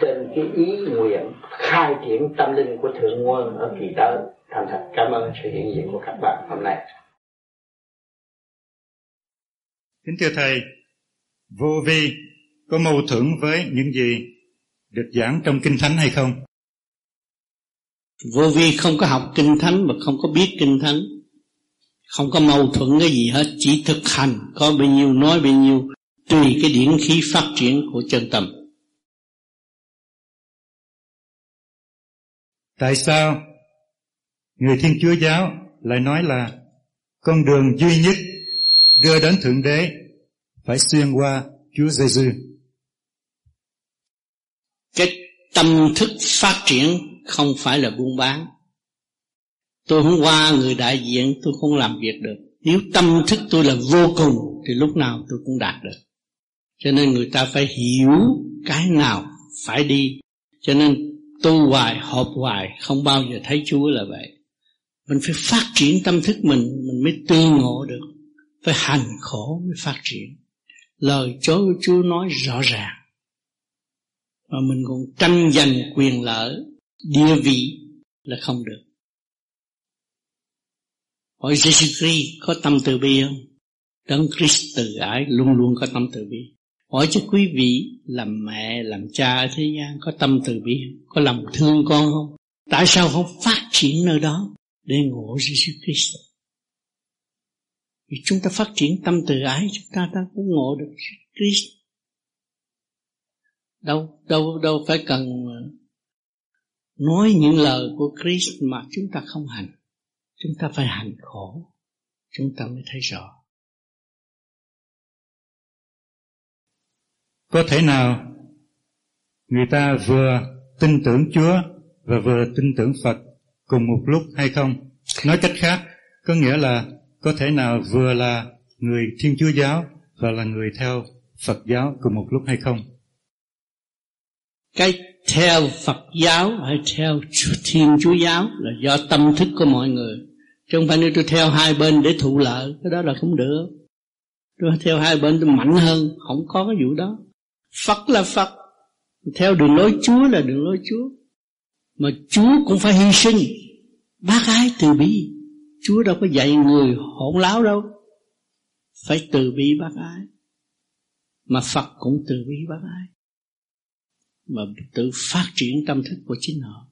trên cái ý nguyện khai triển tâm linh của thượng nguồn ở kỳ tới. Thành thật cảm ơn sự hiện diện của các bạn hôm nay. Kính thưa thầy vô vi có mâu thuẫn với những gì được giảng trong kinh thánh hay không? Vô vi không có học kinh thánh và không có biết kinh thánh không có mâu thuẫn cái gì hết chỉ thực hành. Có bao nhiêu nói bao nhiêu tùy cái điển khí phát triển của chân tâm. Tại sao người thiên chúa giáo lại nói là con đường duy nhất đưa đến thượng đế phải xuyên qua chúa giêsu cái tâm thức phát triển không phải là buôn bán tôi không qua người đại diện, tôi không làm việc được. Nếu tâm thức tôi là vô cùng, thì lúc nào tôi cũng đạt được. Cho nên người ta phải hiểu cái nào phải đi. Cho nên tu hoài họp hoài, không bao giờ thấy chúa là vậy. Mình phải phát triển tâm thức mình mình mới tư ngộ được. Phải hành khổ mới phát triển. Lời chối của chúa nói rõ ràng. Mà mình còn tranh giành quyền lợi, địa vị là không được hỏi Jesus Christ, có tâm từ bi không? Đấng Christ từ ái luôn luôn có tâm từ bi. Hỏi cho quý vị làm mẹ, làm cha ở thế gian có tâm từ bi có lòng thương con không? Tại sao không phát triển nơi đó để ngộ Jesus Christ? Vì chúng ta phát triển tâm từ ái, chúng ta ta cũng ngộ được Christ. Đâu đâu đâu phải cần nói những lời của Christ mà chúng ta không hành chúng ta phải hành khổ chúng ta mới thấy rõ có thể nào người ta vừa tin tưởng Chúa và vừa tin tưởng Phật cùng một lúc hay không? Nói cách khác, có nghĩa là có thể nào vừa là người Thiên Chúa giáo và là người theo Phật giáo cùng một lúc hay không? Cái theo Phật giáo hay theo Thiên Chúa giáo là do tâm thức của mọi người. Chứ không phải nếu tôi theo hai bên để thụ lợi, cái đó là không được. Tôi theo hai bên tôi mạnh hơn, không có cái vụ đó. Phật là Phật, theo đường lối Chúa là đường lối Chúa. Mà Chúa cũng phải hy sinh, bác ái từ bi. Chúa đâu có dạy người hỗn láo đâu. Phải từ bi bác ái. Mà Phật cũng từ bi bác ái. Mà tự phát triển tâm thức của chính họ.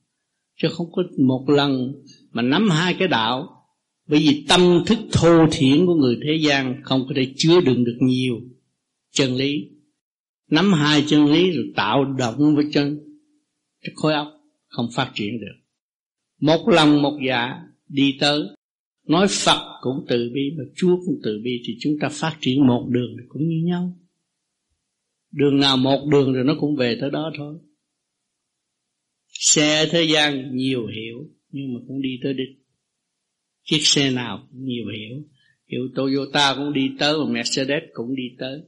Chứ không có một lần mà nắm hai cái đạo. Bởi vì tâm thức thô thiển của người thế gian không có thể chứa đựng được nhiều chân lý. Nắm hai chân lý rồi tạo động với chân. Cái khối óc không phát triển được. Một lòng một dạ đi tới. Nói Phật cũng từ bi Và Chúa cũng từ bi, Thì chúng ta phát triển một đường cũng như nhau. Đường nào một đường rồi nó cũng về tới đó thôi. Xe thế gian nhiều hiểu, Nhưng mà cũng đi tới đích. Chiếc xe nào cũng nhiều hiểu Hiệu Toyota cũng đi tới Và Mercedes cũng đi tới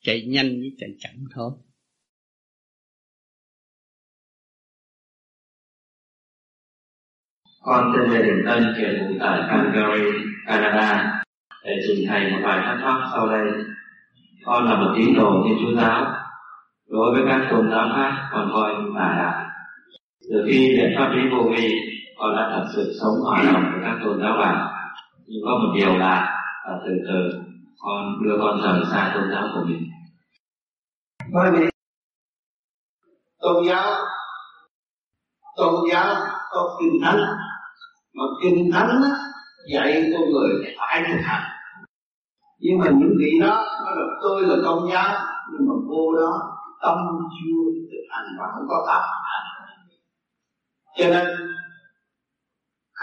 Chạy nhanh với chạy chậm thôi Con tên Lê Đình Tân, hiện ngụ tại Calgary, Canada. Để trình thầy một vài thắc mắc sau đây. Con là một tín đồ Thiên Chúa giáo. Đối với các tôn giáo khác, con coi như tà đạo. Từ khi nhận pháp lý vô vi, con đã thật sự sống hòa đồng với các tôn giáo bạn. Nhưng có một điều là, à, từ từ con đưa con rời xa tôn giáo của mình. Bởi vì tôn giáo tôn giáo có kinh thánh mà kinh thánh dạy con người phải thực hành nhưng mà những vị đó nói là tôi là công giáo nhưng mà vô đó tâm chưa thực hành và không có tập hành cho nên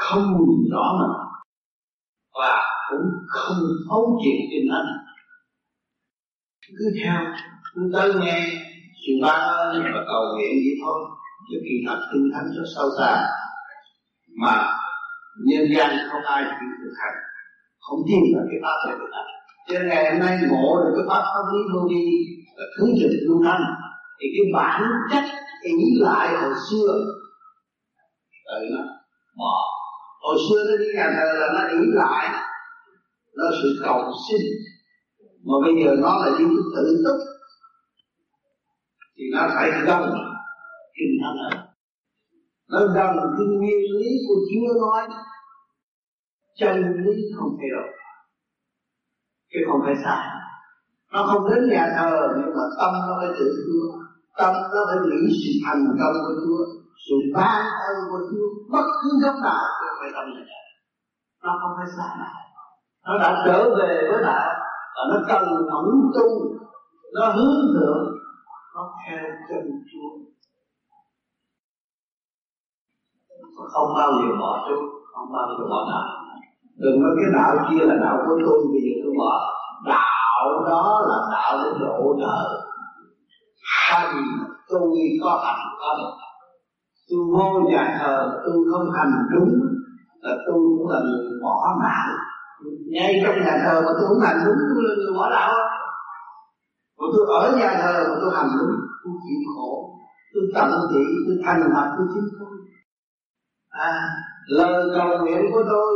không nhìn rõ mình và cũng không thấu chuyện kinh thánh cứ theo cứ tới nghe sự ba ơn và cầu nguyện vậy thôi. Chứ kỳ thật kinh thánh rất sâu xa, mà nhân gian không ai chịu thực hành, không tin vào cái pháp này được hành cho nên ngày hôm nay ngộ được cái pháp pháp lý vô vi là thứ trình lưu thanh, thì cái bản chất ý lại hồi xưa, tự nó bỏ hồi xưa nó đi nhà thờ là nó ý lại nó sự cầu xin. Mà bây giờ nó là những tự túc thì nó phải gần kinh thánh nó gần cái nguyên lý của Chúa nói, chân lý không thay đổi chứ không phải sai. Nó không đến nhà thờ, nhưng mà tâm nó phải tự Chúa. Tâm nó phải nghĩ sự thành công của Chúa, sự ban ơn của Chúa, bất cứ lúc nào phải tâm này. Nó không phải sai nó đã trở về với đạo và nó cần ẩn tu. Nó hướng thượng. Nó theo chân Chúa. Không bao giờ bỏ chút không bao giờ bỏ đạo. Đừng nói cái đạo kia là đạo của tôi, bây giờ tôi bỏ. Đạo đó là đạo để độ đời. Hành, tôi có hành không? Tôi vô nhà thờ, tôi không hành đúng là tôi cũng là người bỏ mạng. Ngay trong nhà thờ mà tôi cũng hành đúng tôi là người bỏ đạo. Mà tôi ở nhà thờ mà tôi hành đúng tôi chịu khổ. Tôi tận tụy tôi thành thật tôi chính tôi. À, lời cầu nguyện của tôi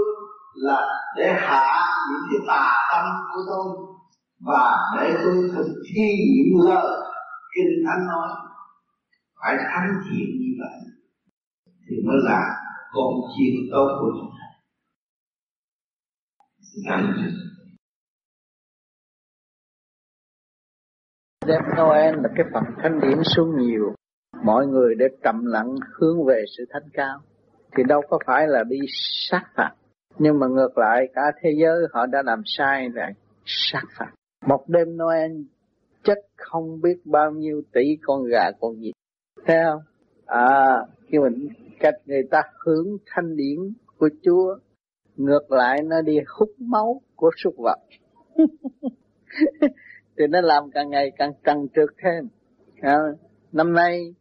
là để hạ những cái tà tâm của tôi và để tôi thực thi những lời kinh thánh nói. Phải thánh thiện như vậy thì mới là con chiên tốt của chúng ta. Cảm ơn Đêm Noel là cái phần thanh điển xuống nhiều. Mọi người để trầm lặng hướng về sự thanh cao. Thì đâu có phải là đi sát phạt. Nhưng mà ngược lại cả thế giới họ đã làm sai là sát phạt. Một đêm Noel chất không biết bao nhiêu tỷ con gà con vịt. Thấy không? À, khi mình cách người ta hướng thanh điển của Chúa ngược lại nó đi hút máu của súc vật. *laughs* Thì nó làm càng ngày càng trần trượt thêm. À, năm nay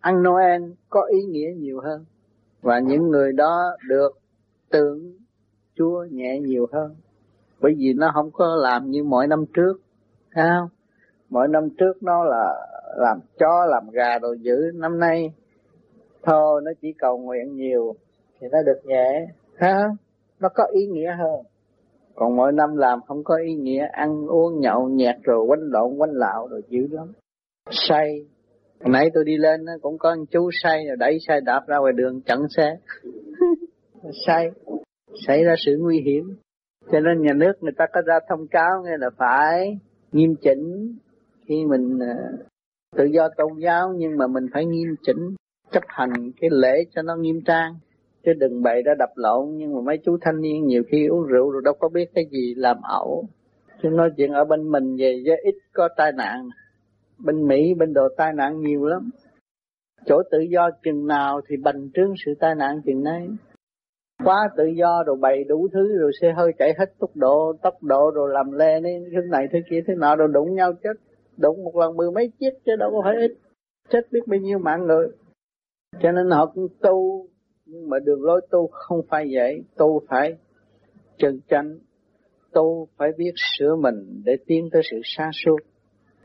ăn Noel có ý nghĩa nhiều hơn và những người đó được tưởng Chúa nhẹ nhiều hơn. Bởi vì nó không có làm như mọi năm trước thấy không? Mỗi năm trước nó là làm chó làm gà đồ dữ. Năm nay thôi, nó chỉ cầu nguyện nhiều thì nó được nhẹ. Ha nó có ý nghĩa hơn. Còn mỗi năm làm không có ý nghĩa, ăn uống, nhậu, nhẹt rồi quanh lộn quanh lạo rồi dữ lắm. Say. Nãy tôi đi lên cũng có chú say rồi đẩy xe đạp ra ngoài đường chặn xe. *laughs* Say. Xảy ra sự nguy hiểm. Cho nên nhà nước người ta có ra thông cáo nghe là phải nghiêm chỉnh. Khi mình à, tự do tôn giáo nhưng mà mình phải nghiêm chỉnh chấp hành cái lễ cho nó nghiêm trang. Chứ đừng bày ra đập lộn, nhưng mà mấy chú thanh niên nhiều khi uống rượu rồi đâu có biết cái gì làm ẩu. Chứ nói chuyện ở bên mình về với ít có tai nạn. Bên Mỹ, bên đồ tai nạn nhiều lắm. Chỗ tự do chừng nào thì bành trướng sự tai nạn chừng nấy. Quá tự do rồi bày đủ thứ rồi xe hơi chạy hết tốc độ tốc độ rồi làm lê nên thứ này, thứ kia thế nọ, rồi đụng nhau chết. Đụng một lần mười mấy chiếc chứ đâu có phải ít. Chết biết bao nhiêu mạng người cho nên họ cũng tu nhưng mà đường lối tu không phải vậy. Tu phải chân chánh tu phải biết sửa mình để tiến tới sự sáng suốt.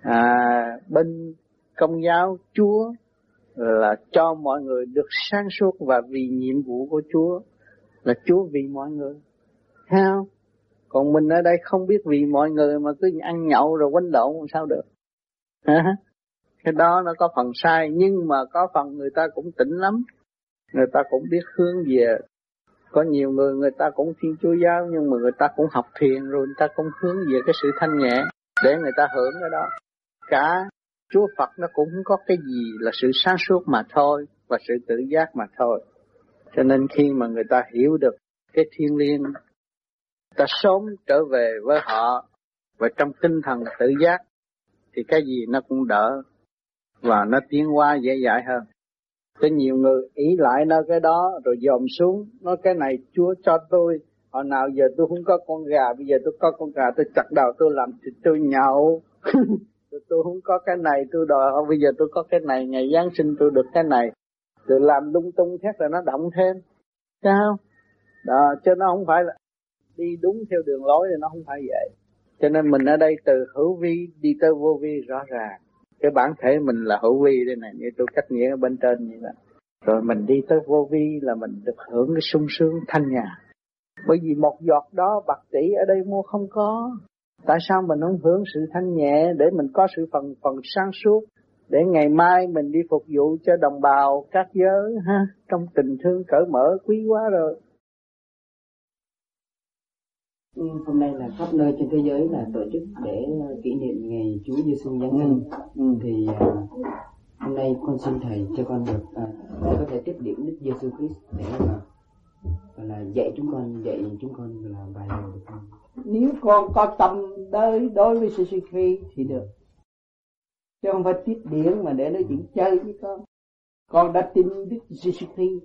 À, bên công giáo chúa là cho mọi người được sáng suốt và vì nhiệm vụ của chúa là chúa vì mọi người. Sao còn mình ở đây không biết vì mọi người mà cứ ăn nhậu rồi quánh lộn làm sao được? Hả cái đó nó có phần sai, nhưng mà có phần người ta cũng tỉnh lắm. Người ta cũng biết hướng về. Có nhiều người người ta cũng thiên chúa giáo, nhưng mà người ta cũng học thiền rồi, người ta cũng hướng về cái sự thanh nhẹ để người ta hưởng cái đó. Cả chúa phật nó cũng không có cái gì là sự sáng suốt mà thôi và sự tự giác mà thôi. Cho nên khi mà người ta hiểu được cái thiên liêng ta sớm trở về với họ và trong tinh thần tự giác, thì cái gì nó cũng đỡ và nó tiến hóa dễ dãi hơn. Có nhiều người ý lại nó cái đó, rồi dòm xuống nói cái này, Chúa cho tôi, hồi nào giờ tôi không có con gà, bây giờ tôi có con gà, tôi chặt đầu tôi làm thịt tôi nhậu. *laughs* Tôi không có cái này, tôi đòi bây giờ tôi có cái này, ngày Giáng sinh tôi được cái này. Tôi làm lung tung khác là nó động thêm. Sao đó, cho nó không phải là đi đúng theo đường lối thì nó không phải vậy. Cho nên mình ở đây từ hữu vi đi tới vô vi rõ ràng cái bản thể mình là hữu vi đây này, như tôi cách nghĩa ở bên trên như vậy rồi mình đi tới vô vi là mình được hưởng cái sung sướng thanh nhà bởi vì một giọt đó bạc tỷ ở đây mua không có. Tại sao mình không hưởng sự thanh nhẹ để mình có sự phần phần sáng suốt? Để ngày mai mình đi phục vụ cho đồng bào các giới, ha, trong tình thương cởi mở quý quá rồi hôm nay là khắp nơi trên thế giới là tổ chức để ờ, kỷ niệm ngày Chúa Giêsu giáng sinh. Ừ. thì uh, hôm nay con xin thầy cho con được uh, có thể tiếp điểm Đức Giêsu Christ để mà uh, là dạy chúng con dạy chúng con là bài nào được không? Nếu con có tâm đối đối với Giêsu Christ thì được. Chứ không phải tiếp điển mà để nói chuyện chơi với con. Con đã tin Đức Jesus Christ.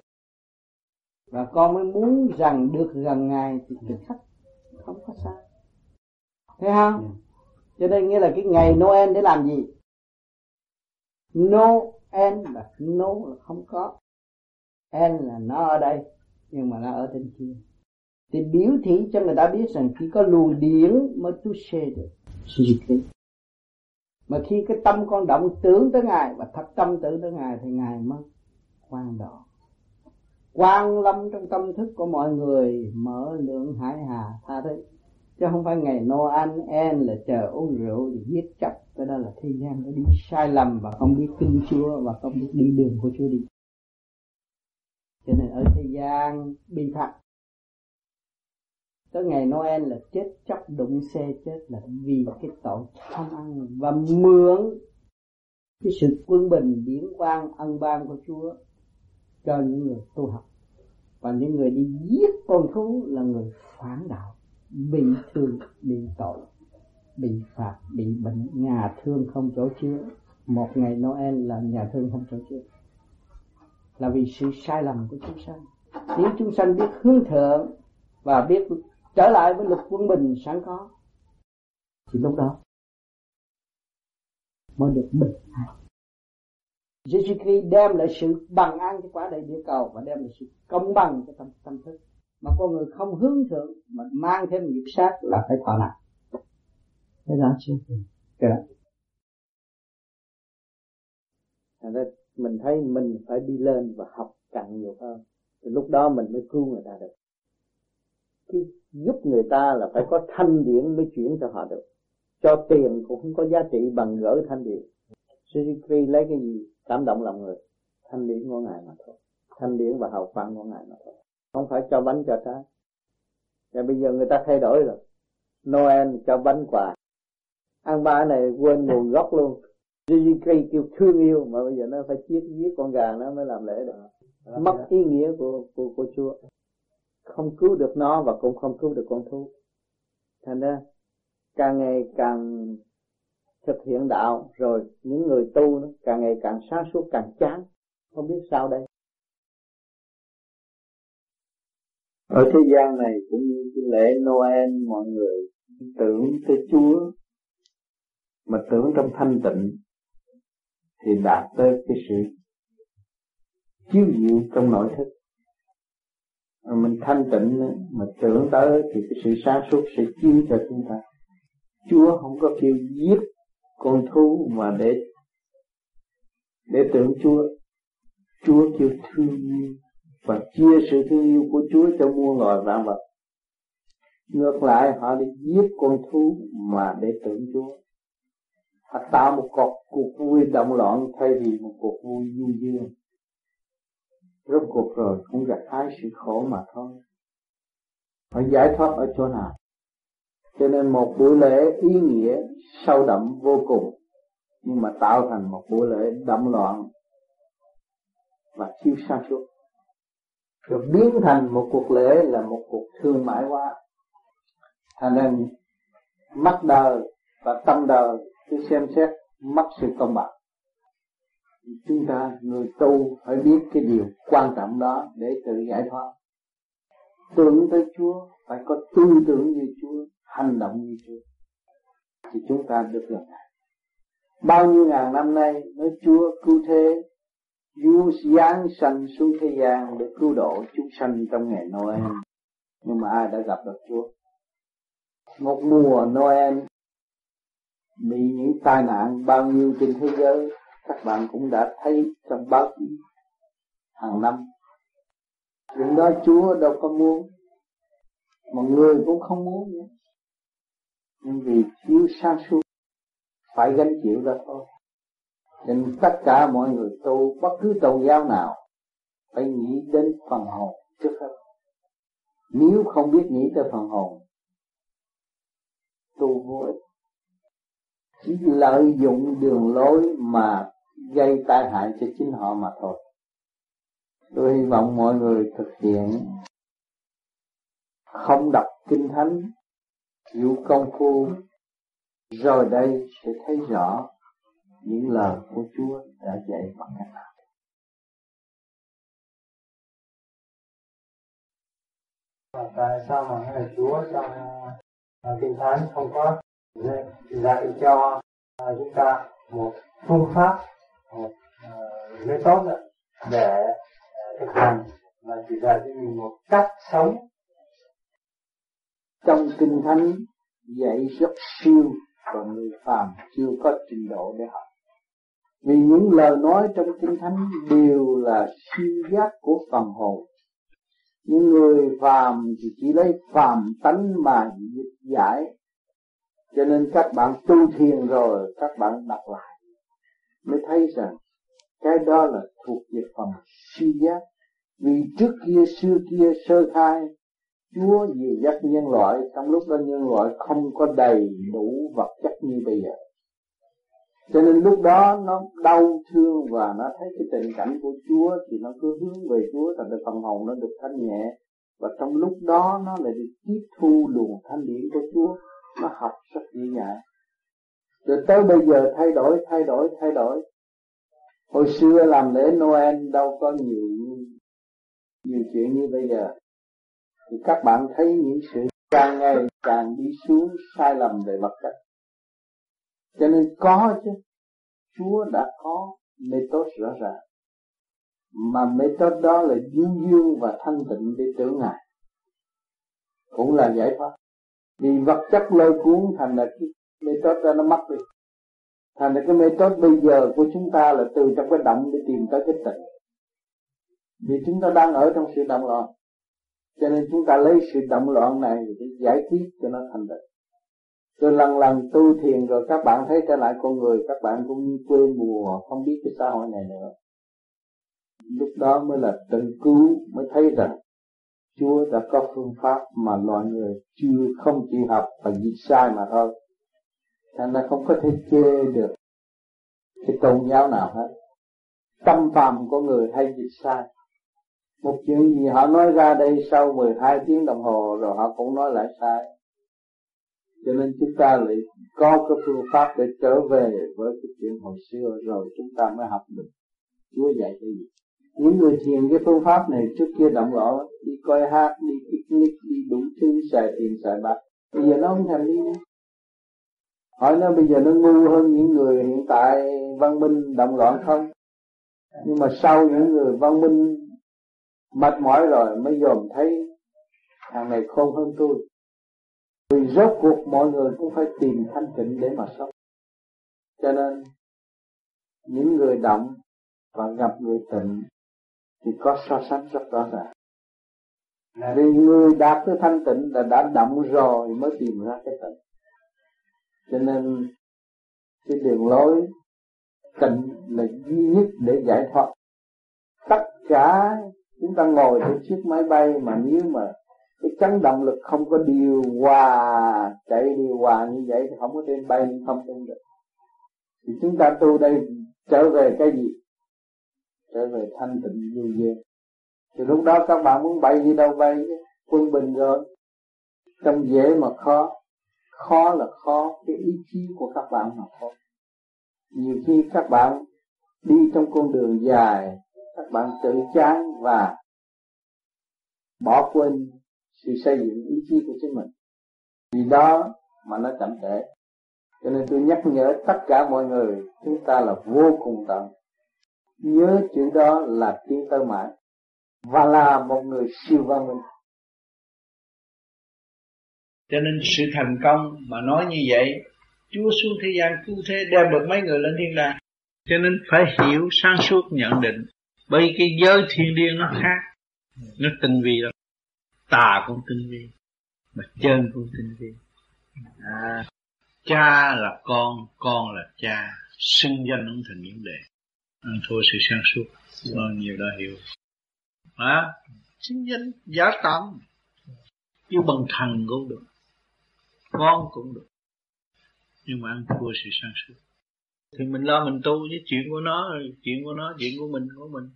Và con mới muốn rằng được gần ngài thì tức khắc không có sao. Thấy không? Yeah. cho nên nghĩa là cái ngày Noel để làm gì? Noel là no là không có. N là nó ở đây nhưng mà nó ở trên kia. Thì biểu thị cho người ta biết rằng khi có luồng điển mới tu xê được. Mà khi cái tâm con động tưởng tới ngài và thật tâm tưởng tới ngài thì ngài mới quan độ quan lâm trong tâm thức của mọi người, mở lượng hải hà tha thứ. Chứ không phải ngày Noel en là chờ uống rượu thì giết chấp cái đó là thế gian nó đi sai lầm và không biết kinh Chúa và không biết đi đường của Chúa đi. Cho nên ở thế gian bi thật tới ngày Noel là chết chóc, đụng xe chết là vì cái tội tham ăn và mượn cái sự quân bình điển quang, ân ban của Chúa cho những người tu học và những người đi giết con thú là người phản đạo, bị thương, bị tội, bị phạt, bị bệnh. Nhà thương không chỗ chứa. Một ngày Noel là nhà thương không chỗ chứa. Là vì sự sai lầm của chúng sanh. Nếu chúng sanh biết hướng thượng và biết trở lại với luật quân bình sẵn có, thì lúc đó mới được bình an. Jesus Christ đem lại sự bằng an cho quả đầy địa cầu và đem lại sự công bằng cho tâm tâm thức. Mà con người không hướng thượng mà mang thêm nghiệp sát là phải thọ nạn thế là chưa cái thành ra mình thấy mình phải đi lên và học càng nhiều hơn. Thì lúc đó mình mới cứu người ta được. Cái giúp người ta là phải có thanh điển mới chuyển cho họ được. Cho tiền cũng không có giá trị bằng gỡ thanh điển. Suzuki lấy cái gì? Cảm động lòng người. Thanh điển của ngài mà thôi. Thanh điển và hào quang của ngài mà thôi. Không phải cho bánh cho trái. Và bây giờ người ta thay đổi rồi. Noel cho bánh quà. Ăn ba này quên nguồn *laughs* gốc luôn. Suzuki kêu thương yêu mà bây giờ nó phải giết giết con gà nó mới làm lễ được. Mất ý nghĩa của của của Chúa. Không cứu được nó và cũng không cứu được con thú. Thành ra càng ngày càng thực hiện đạo, rồi những người tu nó càng ngày càng sáng suốt, càng chán. Không biết sao đây? Ở thế gian này cũng như cái lễ Noel, mọi người tưởng tới Chúa, mà tưởng trong thanh tịnh, thì đạt tới cái sự chiếu diệu trong nội thức. Mà mình thanh tịnh mà tưởng tới thì cái sự sáng suốt sẽ chiếu cho chúng ta. Chúa không có kêu giết con thú mà để để tưởng Chúa. Chúa kêu thương yêu và chia sự thương yêu của Chúa cho muôn loài vạn vật. Ngược lại, họ đi giết con thú mà để tưởng Chúa. Họ tạo một cuộc cuộc vui động loạn, thay vì một cuộc vui du dương. Rốt cuộc rồi cũng gặp hai sự khổ mà thôi. Họ giải thoát ở chỗ nào? Cho nên một buổi lễ ý nghĩa sâu đậm vô cùng, nhưng mà tạo thành một buổi lễ đậm loạn và thiếu sáng suốt rồi biến thành một cuộc lễ là một cuộc thương mại hóa. Thành nên mắt đời và tâm đời cứ xem xét mất sự công bằng. Chúng ta người tu phải biết cái điều quan trọng đó để tự giải thoát. Tưởng tới Chúa, phải có tư tưởng như Chúa hành động như Chúa. Thì chúng ta được gặp Ngài. bao nhiêu ngàn năm nay nói Chúa cứu thế Vua giáng sanh xuống thế gian để cứu độ chúng sanh trong ngày Noel. Nhưng mà ai đã gặp được Chúa? Một mùa Noel bị những tai nạn bao nhiêu trên thế giới, các bạn cũng đã thấy trong báo chí hàng năm. Chuyện đó Chúa đâu có muốn, mà người cũng không muốn nữa nhưng vì thiếu sáng suốt phải gánh chịu đó thôi. Nên tất cả mọi người tu, bất cứ tôn giáo nào, phải nghĩ đến phần hồn trước hết. Nếu không biết nghĩ tới phần hồn, tu vô ích. Chỉ lợi dụng đường lối mà gây tai hại cho chính họ mà thôi. Tôi hy vọng mọi người thực hiện không đọc kinh thánh chịu công phu rồi đây sẽ thấy rõ những lời của Chúa đã dạy bằng cách nào. tại sao mà ngài Chúa trong uh, kinh thánh không có dạy cho à, chúng ta một phương pháp một à, uh, lễ tốt để thực hành mà chỉ dạy cho mình một cách sống trong kinh thánh, dạy rất siêu còn người phàm chưa có trình độ để học. Vì những lời nói trong kinh thánh đều là siêu giác của phần hồn. Những người phàm thì chỉ lấy phàm tánh mà dịch giải. Cho nên các bạn tu thiền rồi, các bạn đọc lại, mới thấy rằng cái đó là thuộc về phần siêu giác. Vì trước kia, xưa kia, sơ khai Chúa dìu dắt nhân loại, trong lúc đó nhân loại không có đầy đủ vật chất như bây giờ. Cho nên lúc đó nó đau thương và nó thấy cái tình cảnh của Chúa thì nó cứ hướng về Chúa, thành cái phần hồn nó được thanh nhẹ. Và trong lúc đó nó lại được tiếp thu luồng thanh điển của Chúa, nó học rất dễ nhẹ rồi tới bây giờ thay đổi thay đổi thay đổi. Hồi xưa làm lễ Noel đâu có nhiều nhiều chuyện như bây giờ thì các bạn thấy những sự càng ngày càng đi xuống sai lầm về vật chất cho nên có chứ. Chúa đã có mê tốt rõ ràng. Mà mê tốt đó là dương dương và thanh tịnh để tưởng ngài. Cũng là giải pháp. Vì vật chất lôi cuốn thành là cái mê tốt đó nó mất đi. Thành là cái mê tốt bây giờ của chúng ta là từ trong cái động để tìm tới cái tịnh. Vì chúng ta đang ở trong sự động loạn cho nên chúng ta lấy sự động loạn này để giải quyết cho nó thành được rồi lần lần tu thiền rồi các bạn thấy trở lại con người, các bạn cũng như quê mùa, không biết cái xã hội này nữa. Lúc đó mới là tự cứu, mới thấy rằng Chúa đã có phương pháp mà loài người chưa không chịu học và dịch sai mà thôi. Thành ra không có thể chê được cái tôn giáo nào hết. Tâm phàm của người hay dịch sai một chuyện gì họ nói ra đây sau 12 tiếng đồng hồ rồi họ cũng nói lại sai. Cho nên chúng ta lại có cái phương pháp để trở về với cái chuyện hồi xưa rồi chúng ta mới học được. Chúa dạy cái gì? Những người thiền cái phương pháp này trước kia động loạn đi coi hát, đi picnic, đi đủ thứ, xài tiền, xài bạc. Bây giờ nó không thành đi nữa. Hỏi nó bây giờ nó ngu hơn những người hiện tại văn minh động loạn không? Nhưng mà sau những người văn minh mệt mỏi rồi mới dòm thấy thằng này khôn hơn tôi. Vì rốt cuộc mọi người cũng phải tìm thanh tịnh để mà sống. Cho nên những người động và gặp người tịnh thì có so sánh rất rõ ràng. Vì người đạt tới thanh tịnh là đã động rồi mới tìm ra cái tịnh. Cho nên cái đường lối tịnh là duy nhất để giải thoát tất cả chúng ta ngồi trên chiếc máy bay mà nếu mà cái chấn động lực không có điều hòa chạy điều hòa như vậy thì không có trên bay, không tung được. Thì chúng ta tu đây trở về cái gì? Trở về thanh tịnh vô vi thì lúc đó các bạn muốn bay đi đâu bay? Quân bình rồi. Trong dễ mà khó. Khó là khó. Cái ý chí của các bạn mà khó. Nhiều khi các bạn đi trong con đường dài các bạn tự chán và bỏ quên sự xây dựng ý chí của chính mình. Vì đó mà nó chậm trễ. Cho nên tôi nhắc nhở tất cả mọi người, chúng ta là vô cùng tận. Nhớ chữ đó là tiến tới mãi và là một người siêu văn minh. Cho nên sự thành công mà nói như vậy, Chúa xuống thế gian cứu thế, đem được mấy người lên thiên đàng. Cho nên phải hiểu sáng suốt nhận định bởi cái giới thiên liêng nó khác. Nó tinh vi lắm. Tà cũng tinh vi mà chân cũng tinh vi. À, cha là con con là cha. Xưng danh không thành vấn đề ăn thua sự sáng suốt. Bao nhiêu đã hiểu. À, xưng danh giả tạm chứ bằng thần cũng được. Con cũng được. Nhưng mà ăn thua sự sáng suốt. Thì mình lo mình tu với chuyện của nó chuyện của nó chuyện của mình của mình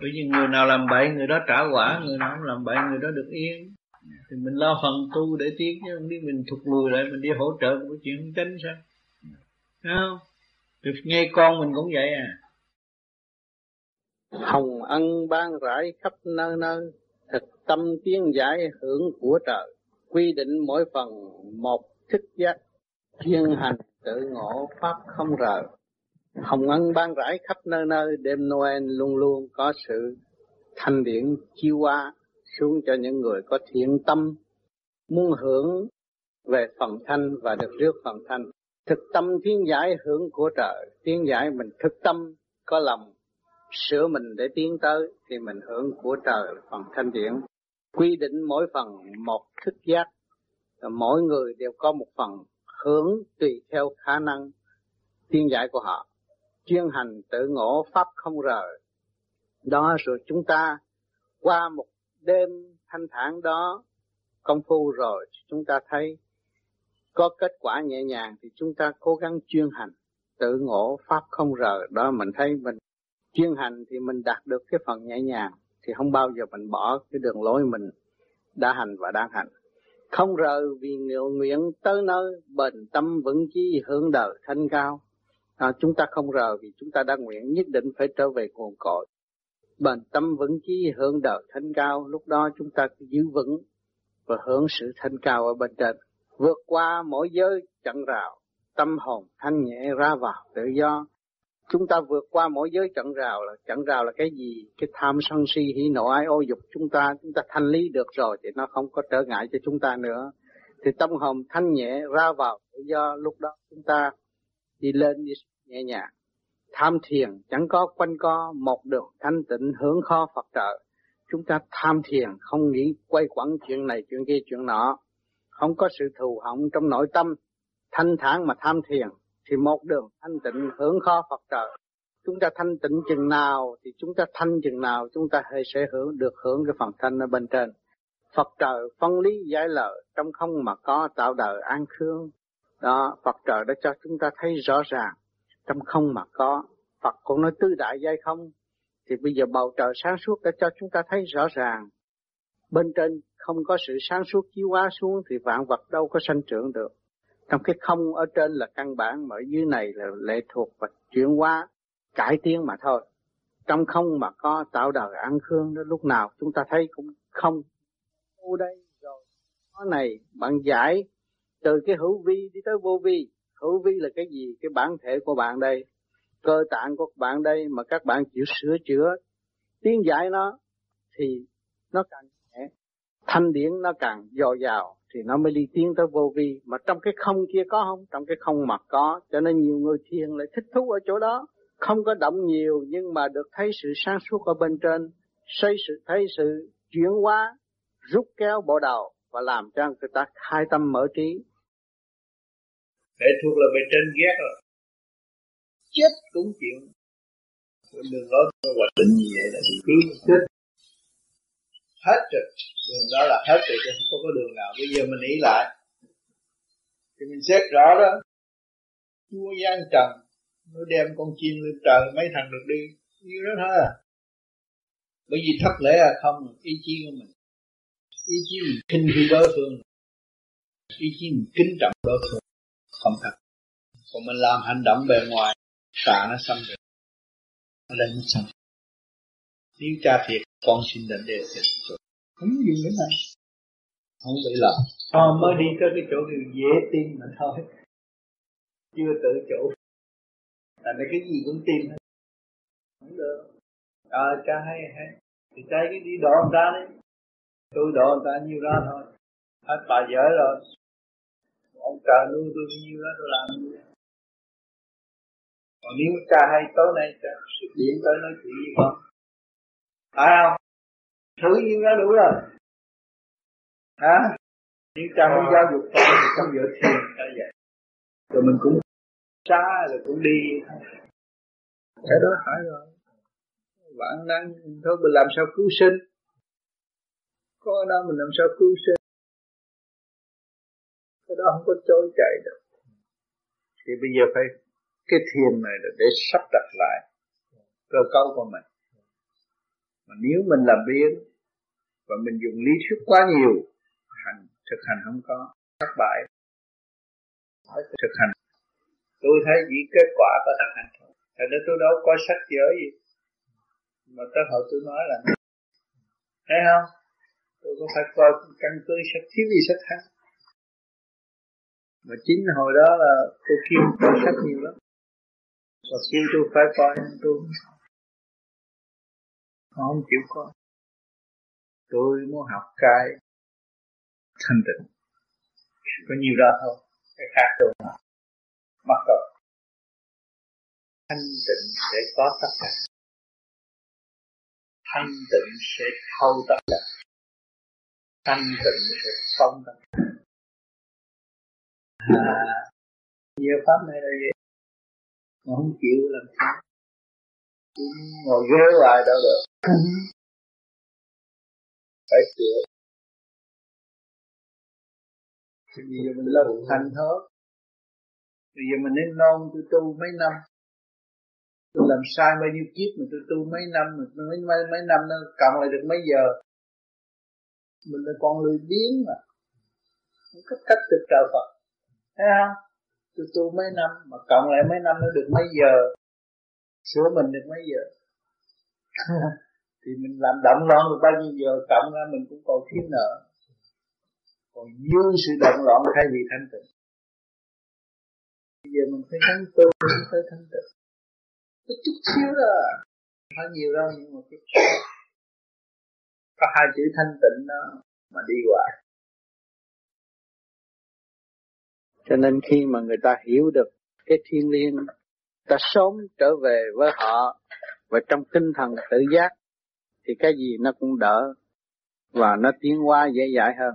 bởi vì người nào làm bậy, người đó trả quả, người nào không làm bậy, người đó được yên. Thì mình lo phần tu để tiến, chứ không biết mình thụt lùi lại, mình đi hỗ trợ một chuyện không tránh sao. Thấy không? Thì nghe con mình cũng vậy à. Hồng ân ban rải khắp nơi nơi, thực tâm tiến giải hưởng của trời. Quy định mỗi phần một thức giác thiên hành tự ngộ pháp không rời hồng ân ban rải khắp nơi nơi, đêm Noel luôn luôn có sự thanh điển, chiêu qua xuống cho những người có thiện tâm, muốn hưởng về phần thanh và được rước phần thanh. Thực tâm tiến giải hưởng của trời, tiến giải mình thực tâm, có lòng sửa mình để tiến tới thì mình hưởng của trời phần thanh điển. Quy định mỗi phần một thức giác mỗi người đều có một phần hưởng tùy theo khả năng tiên giải của họ chuyên hành tự ngộ pháp không rời. Đó, rồi chúng ta qua một đêm thanh thản đó, công phu rồi, chúng ta thấy có kết quả nhẹ nhàng, thì chúng ta cố gắng chuyên hành tự ngộ pháp không rời. Đó, mình thấy mình chuyên hành thì mình đạt được cái phần nhẹ nhàng, thì không bao giờ mình bỏ cái đường lối mình đã hành và đang hành. Không rời vì nguyện nguyện tới nơi, bền tâm vững chí hướng đời thanh cao à, chúng ta không rờ vì chúng ta đã nguyện nhất định phải trở về nguồn cội. Bền tâm vững chí hướng đời thanh cao lúc đó chúng ta giữ vững và hưởng sự thanh cao ở bên trên. Vượt qua mỗi giới chặn rào tâm hồn thanh nhẹ ra vào tự do. Chúng ta vượt qua mỗi giới chặn rào là chặn rào là cái gì? Cái tham sân si hỉ nộ ai ô dục chúng ta chúng ta thanh lý được rồi thì nó không có trở ngại cho chúng ta nữa. Thì tâm hồn thanh nhẹ ra vào tự do lúc đó chúng ta đi lên đi nhẹ nhàng. Tham thiền chẳng có quanh co, một đường thanh tịnh hướng kho Phật trợ. Chúng ta tham thiền không nghĩ quay quẩn chuyện này, chuyện kia, chuyện nọ. Không có sự thù hận trong nội tâm. Thanh thản mà tham thiền thì một đường thanh tịnh hưởng kho Phật trợ. Chúng ta thanh tịnh chừng nào thì chúng ta thanh chừng nào, chúng ta hay sẽ hưởng được hưởng cái phần thanh ở bên trên. Phật trời phân lý giải lợi trong không mà có tạo đời an khương đó, Phật trời đã cho chúng ta thấy rõ ràng trong không mà có. Phật cũng nói tứ đại giai không? Thì bây giờ bầu trời sáng suốt đã cho chúng ta thấy rõ ràng. Bên trên không có sự sáng suốt chiếu hóa xuống thì vạn vật đâu có sanh trưởng được. Trong cái không ở trên là căn bản, mà ở dưới này là lệ thuộc và chuyển hóa, cải tiến mà thôi. Trong không mà có, tạo đời ăn khương đó, lúc nào chúng ta thấy cũng không. U đây, rồi nó này bạn giải từ cái hữu vi đi tới vô vi. Hữu vi là cái gì? Cái bản thể của bạn đây. Cơ tạng của bạn đây mà các bạn chịu sửa chữa. Tiến giải nó thì nó càng nhẹ. Thanh điển nó càng dồi dào thì nó mới đi tiến tới vô vi. Mà trong cái không kia có không? Trong cái không mặt có. Cho nên nhiều người thiền lại thích thú ở chỗ đó. Không có động nhiều nhưng mà được thấy sự sáng suốt ở bên trên. Xây sự, thấy sự chuyển hóa, rút kéo bộ đầu và làm cho người ta khai tâm mở trí. Để thuộc là bề trên ghét rồi. Chết cũng chịu. Đừng nói hoạch định như vậy là cứ chết. Hết rồi. Đường đó là hết rồi chứ không có đường nào. Bây giờ mình nghĩ lại. Thì mình xét rõ đó. Chúa gian trần nó đem con chim lên trời mấy thằng được đi. Như đó thôi à. Bởi vì thất lễ là không ý chí của mình ý chí mình khinh khi đối phương. Ý chí mình kính trọng đối phương. Không thật. Còn mình làm hành động bề ngoài tạ nó xâm được nó lên nó xâm nếu cha thiệt, con xin đến đề thiệt. Không dùng cái này không bị lầm con mới đi tới cái chỗ điều dễ tin mà thôi. Chưa tự chủ tại vì cái gì cũng tin hết. Không được. À cha hay hay. Thì cha cái đi đổ người ta đi tôi độ người ta nhiêu đó thôi. Hết bà dở rồi. Ông trời nuôi tôi nhiêu đó, tôi làm nhiêu còn nếu cha hay tối nay cha xuất điện tới nói chuyện với con, phải không? Thử nhiêu đó đủ rồi. Hả? Nếu cha muốn giáo dục con thì trong giờ thiền cha vậy rồi mình cũng xa rồi cũng đi. Cái đó phải rồi. Bạn đang, thôi, mình làm sao cứu sinh? Có đó, mình làm sao cứu sinh? Cái đó không có trôi chạy được thì bây giờ phải, cái thiền này là để sắp đặt lại cơ cấu của mình. Mà nếu mình làm biến và mình dùng lý thuyết quá nhiều, hành, thực hành không có, thất bại. Phải thực hành. Tôi thấy chỉ kết quả có thực hành thôi. Tại đó tôi đâu có sách giới gì. Mà tới hồi tôi nói là, thấy không? Tôi có phải coi căn cứ sách thiếu gì, sách khác. Mà chính hồi đó là tôi kêu coi sách nhiều lắm. Và kêu tôi phải coi tôi không chịu coi. Tôi muốn học cái thanh tịnh. Có nhiều đó thôi. Cái khác tôi mà mắc rồi thanh tịnh sẽ có tất cả. Thanh tịnh sẽ thâu tất cả thanh tịnh sẽ phong cả à, giờ pháp này là gì mà không chịu làm sao. Ngồi ghế hoài đâu được. *laughs* Phải thì bây giờ mình lo thành thôi bây giờ mình nên non tôi tu mấy năm. Tôi làm sai bao nhiêu kiếp mà tôi tu mấy năm mà mấy mấy, mấy năm nó cộng lại được mấy giờ mình là con lười biếng mà. Không có cách được trợ Phật thấy không? Tôi tu mấy năm, mà cộng lại mấy năm nó được mấy giờ? Sửa mình được mấy giờ? *laughs* Thì mình làm động loạn được bao nhiêu giờ, cộng ra mình cũng còn thiếu nợ. Còn dư sự động loạn thay vì thanh tịnh. Bây giờ mình phải thánh tu mình phải thanh tịnh. Có chút xíu đó. Không nhiều đâu, nhưng mà chút xíu có hai chữ thanh tịnh đó mà đi hoài. Cho nên khi mà người ta hiểu được cái thiên liêng ta sớm trở về với họ và trong tinh thần tự giác, thì cái gì nó cũng đỡ và nó tiến qua dễ dãi hơn.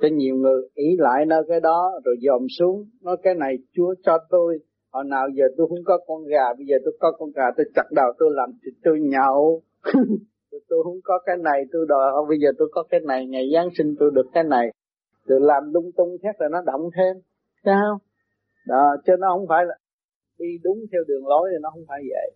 Cho nhiều người ý lại nơi cái đó rồi dòm xuống, nói cái này chúa cho tôi, hồi nào giờ tôi không có con gà, bây giờ tôi có con gà, tôi chặt đầu tôi làm thì tôi nhậu. *laughs* tôi không có cái này, tôi đòi bây giờ tôi có cái này, ngày giáng sinh tôi được cái này. Tôi làm lung tung khác là nó động thêm sao đó chứ nó không phải là đi đúng theo đường lối thì nó không phải vậy.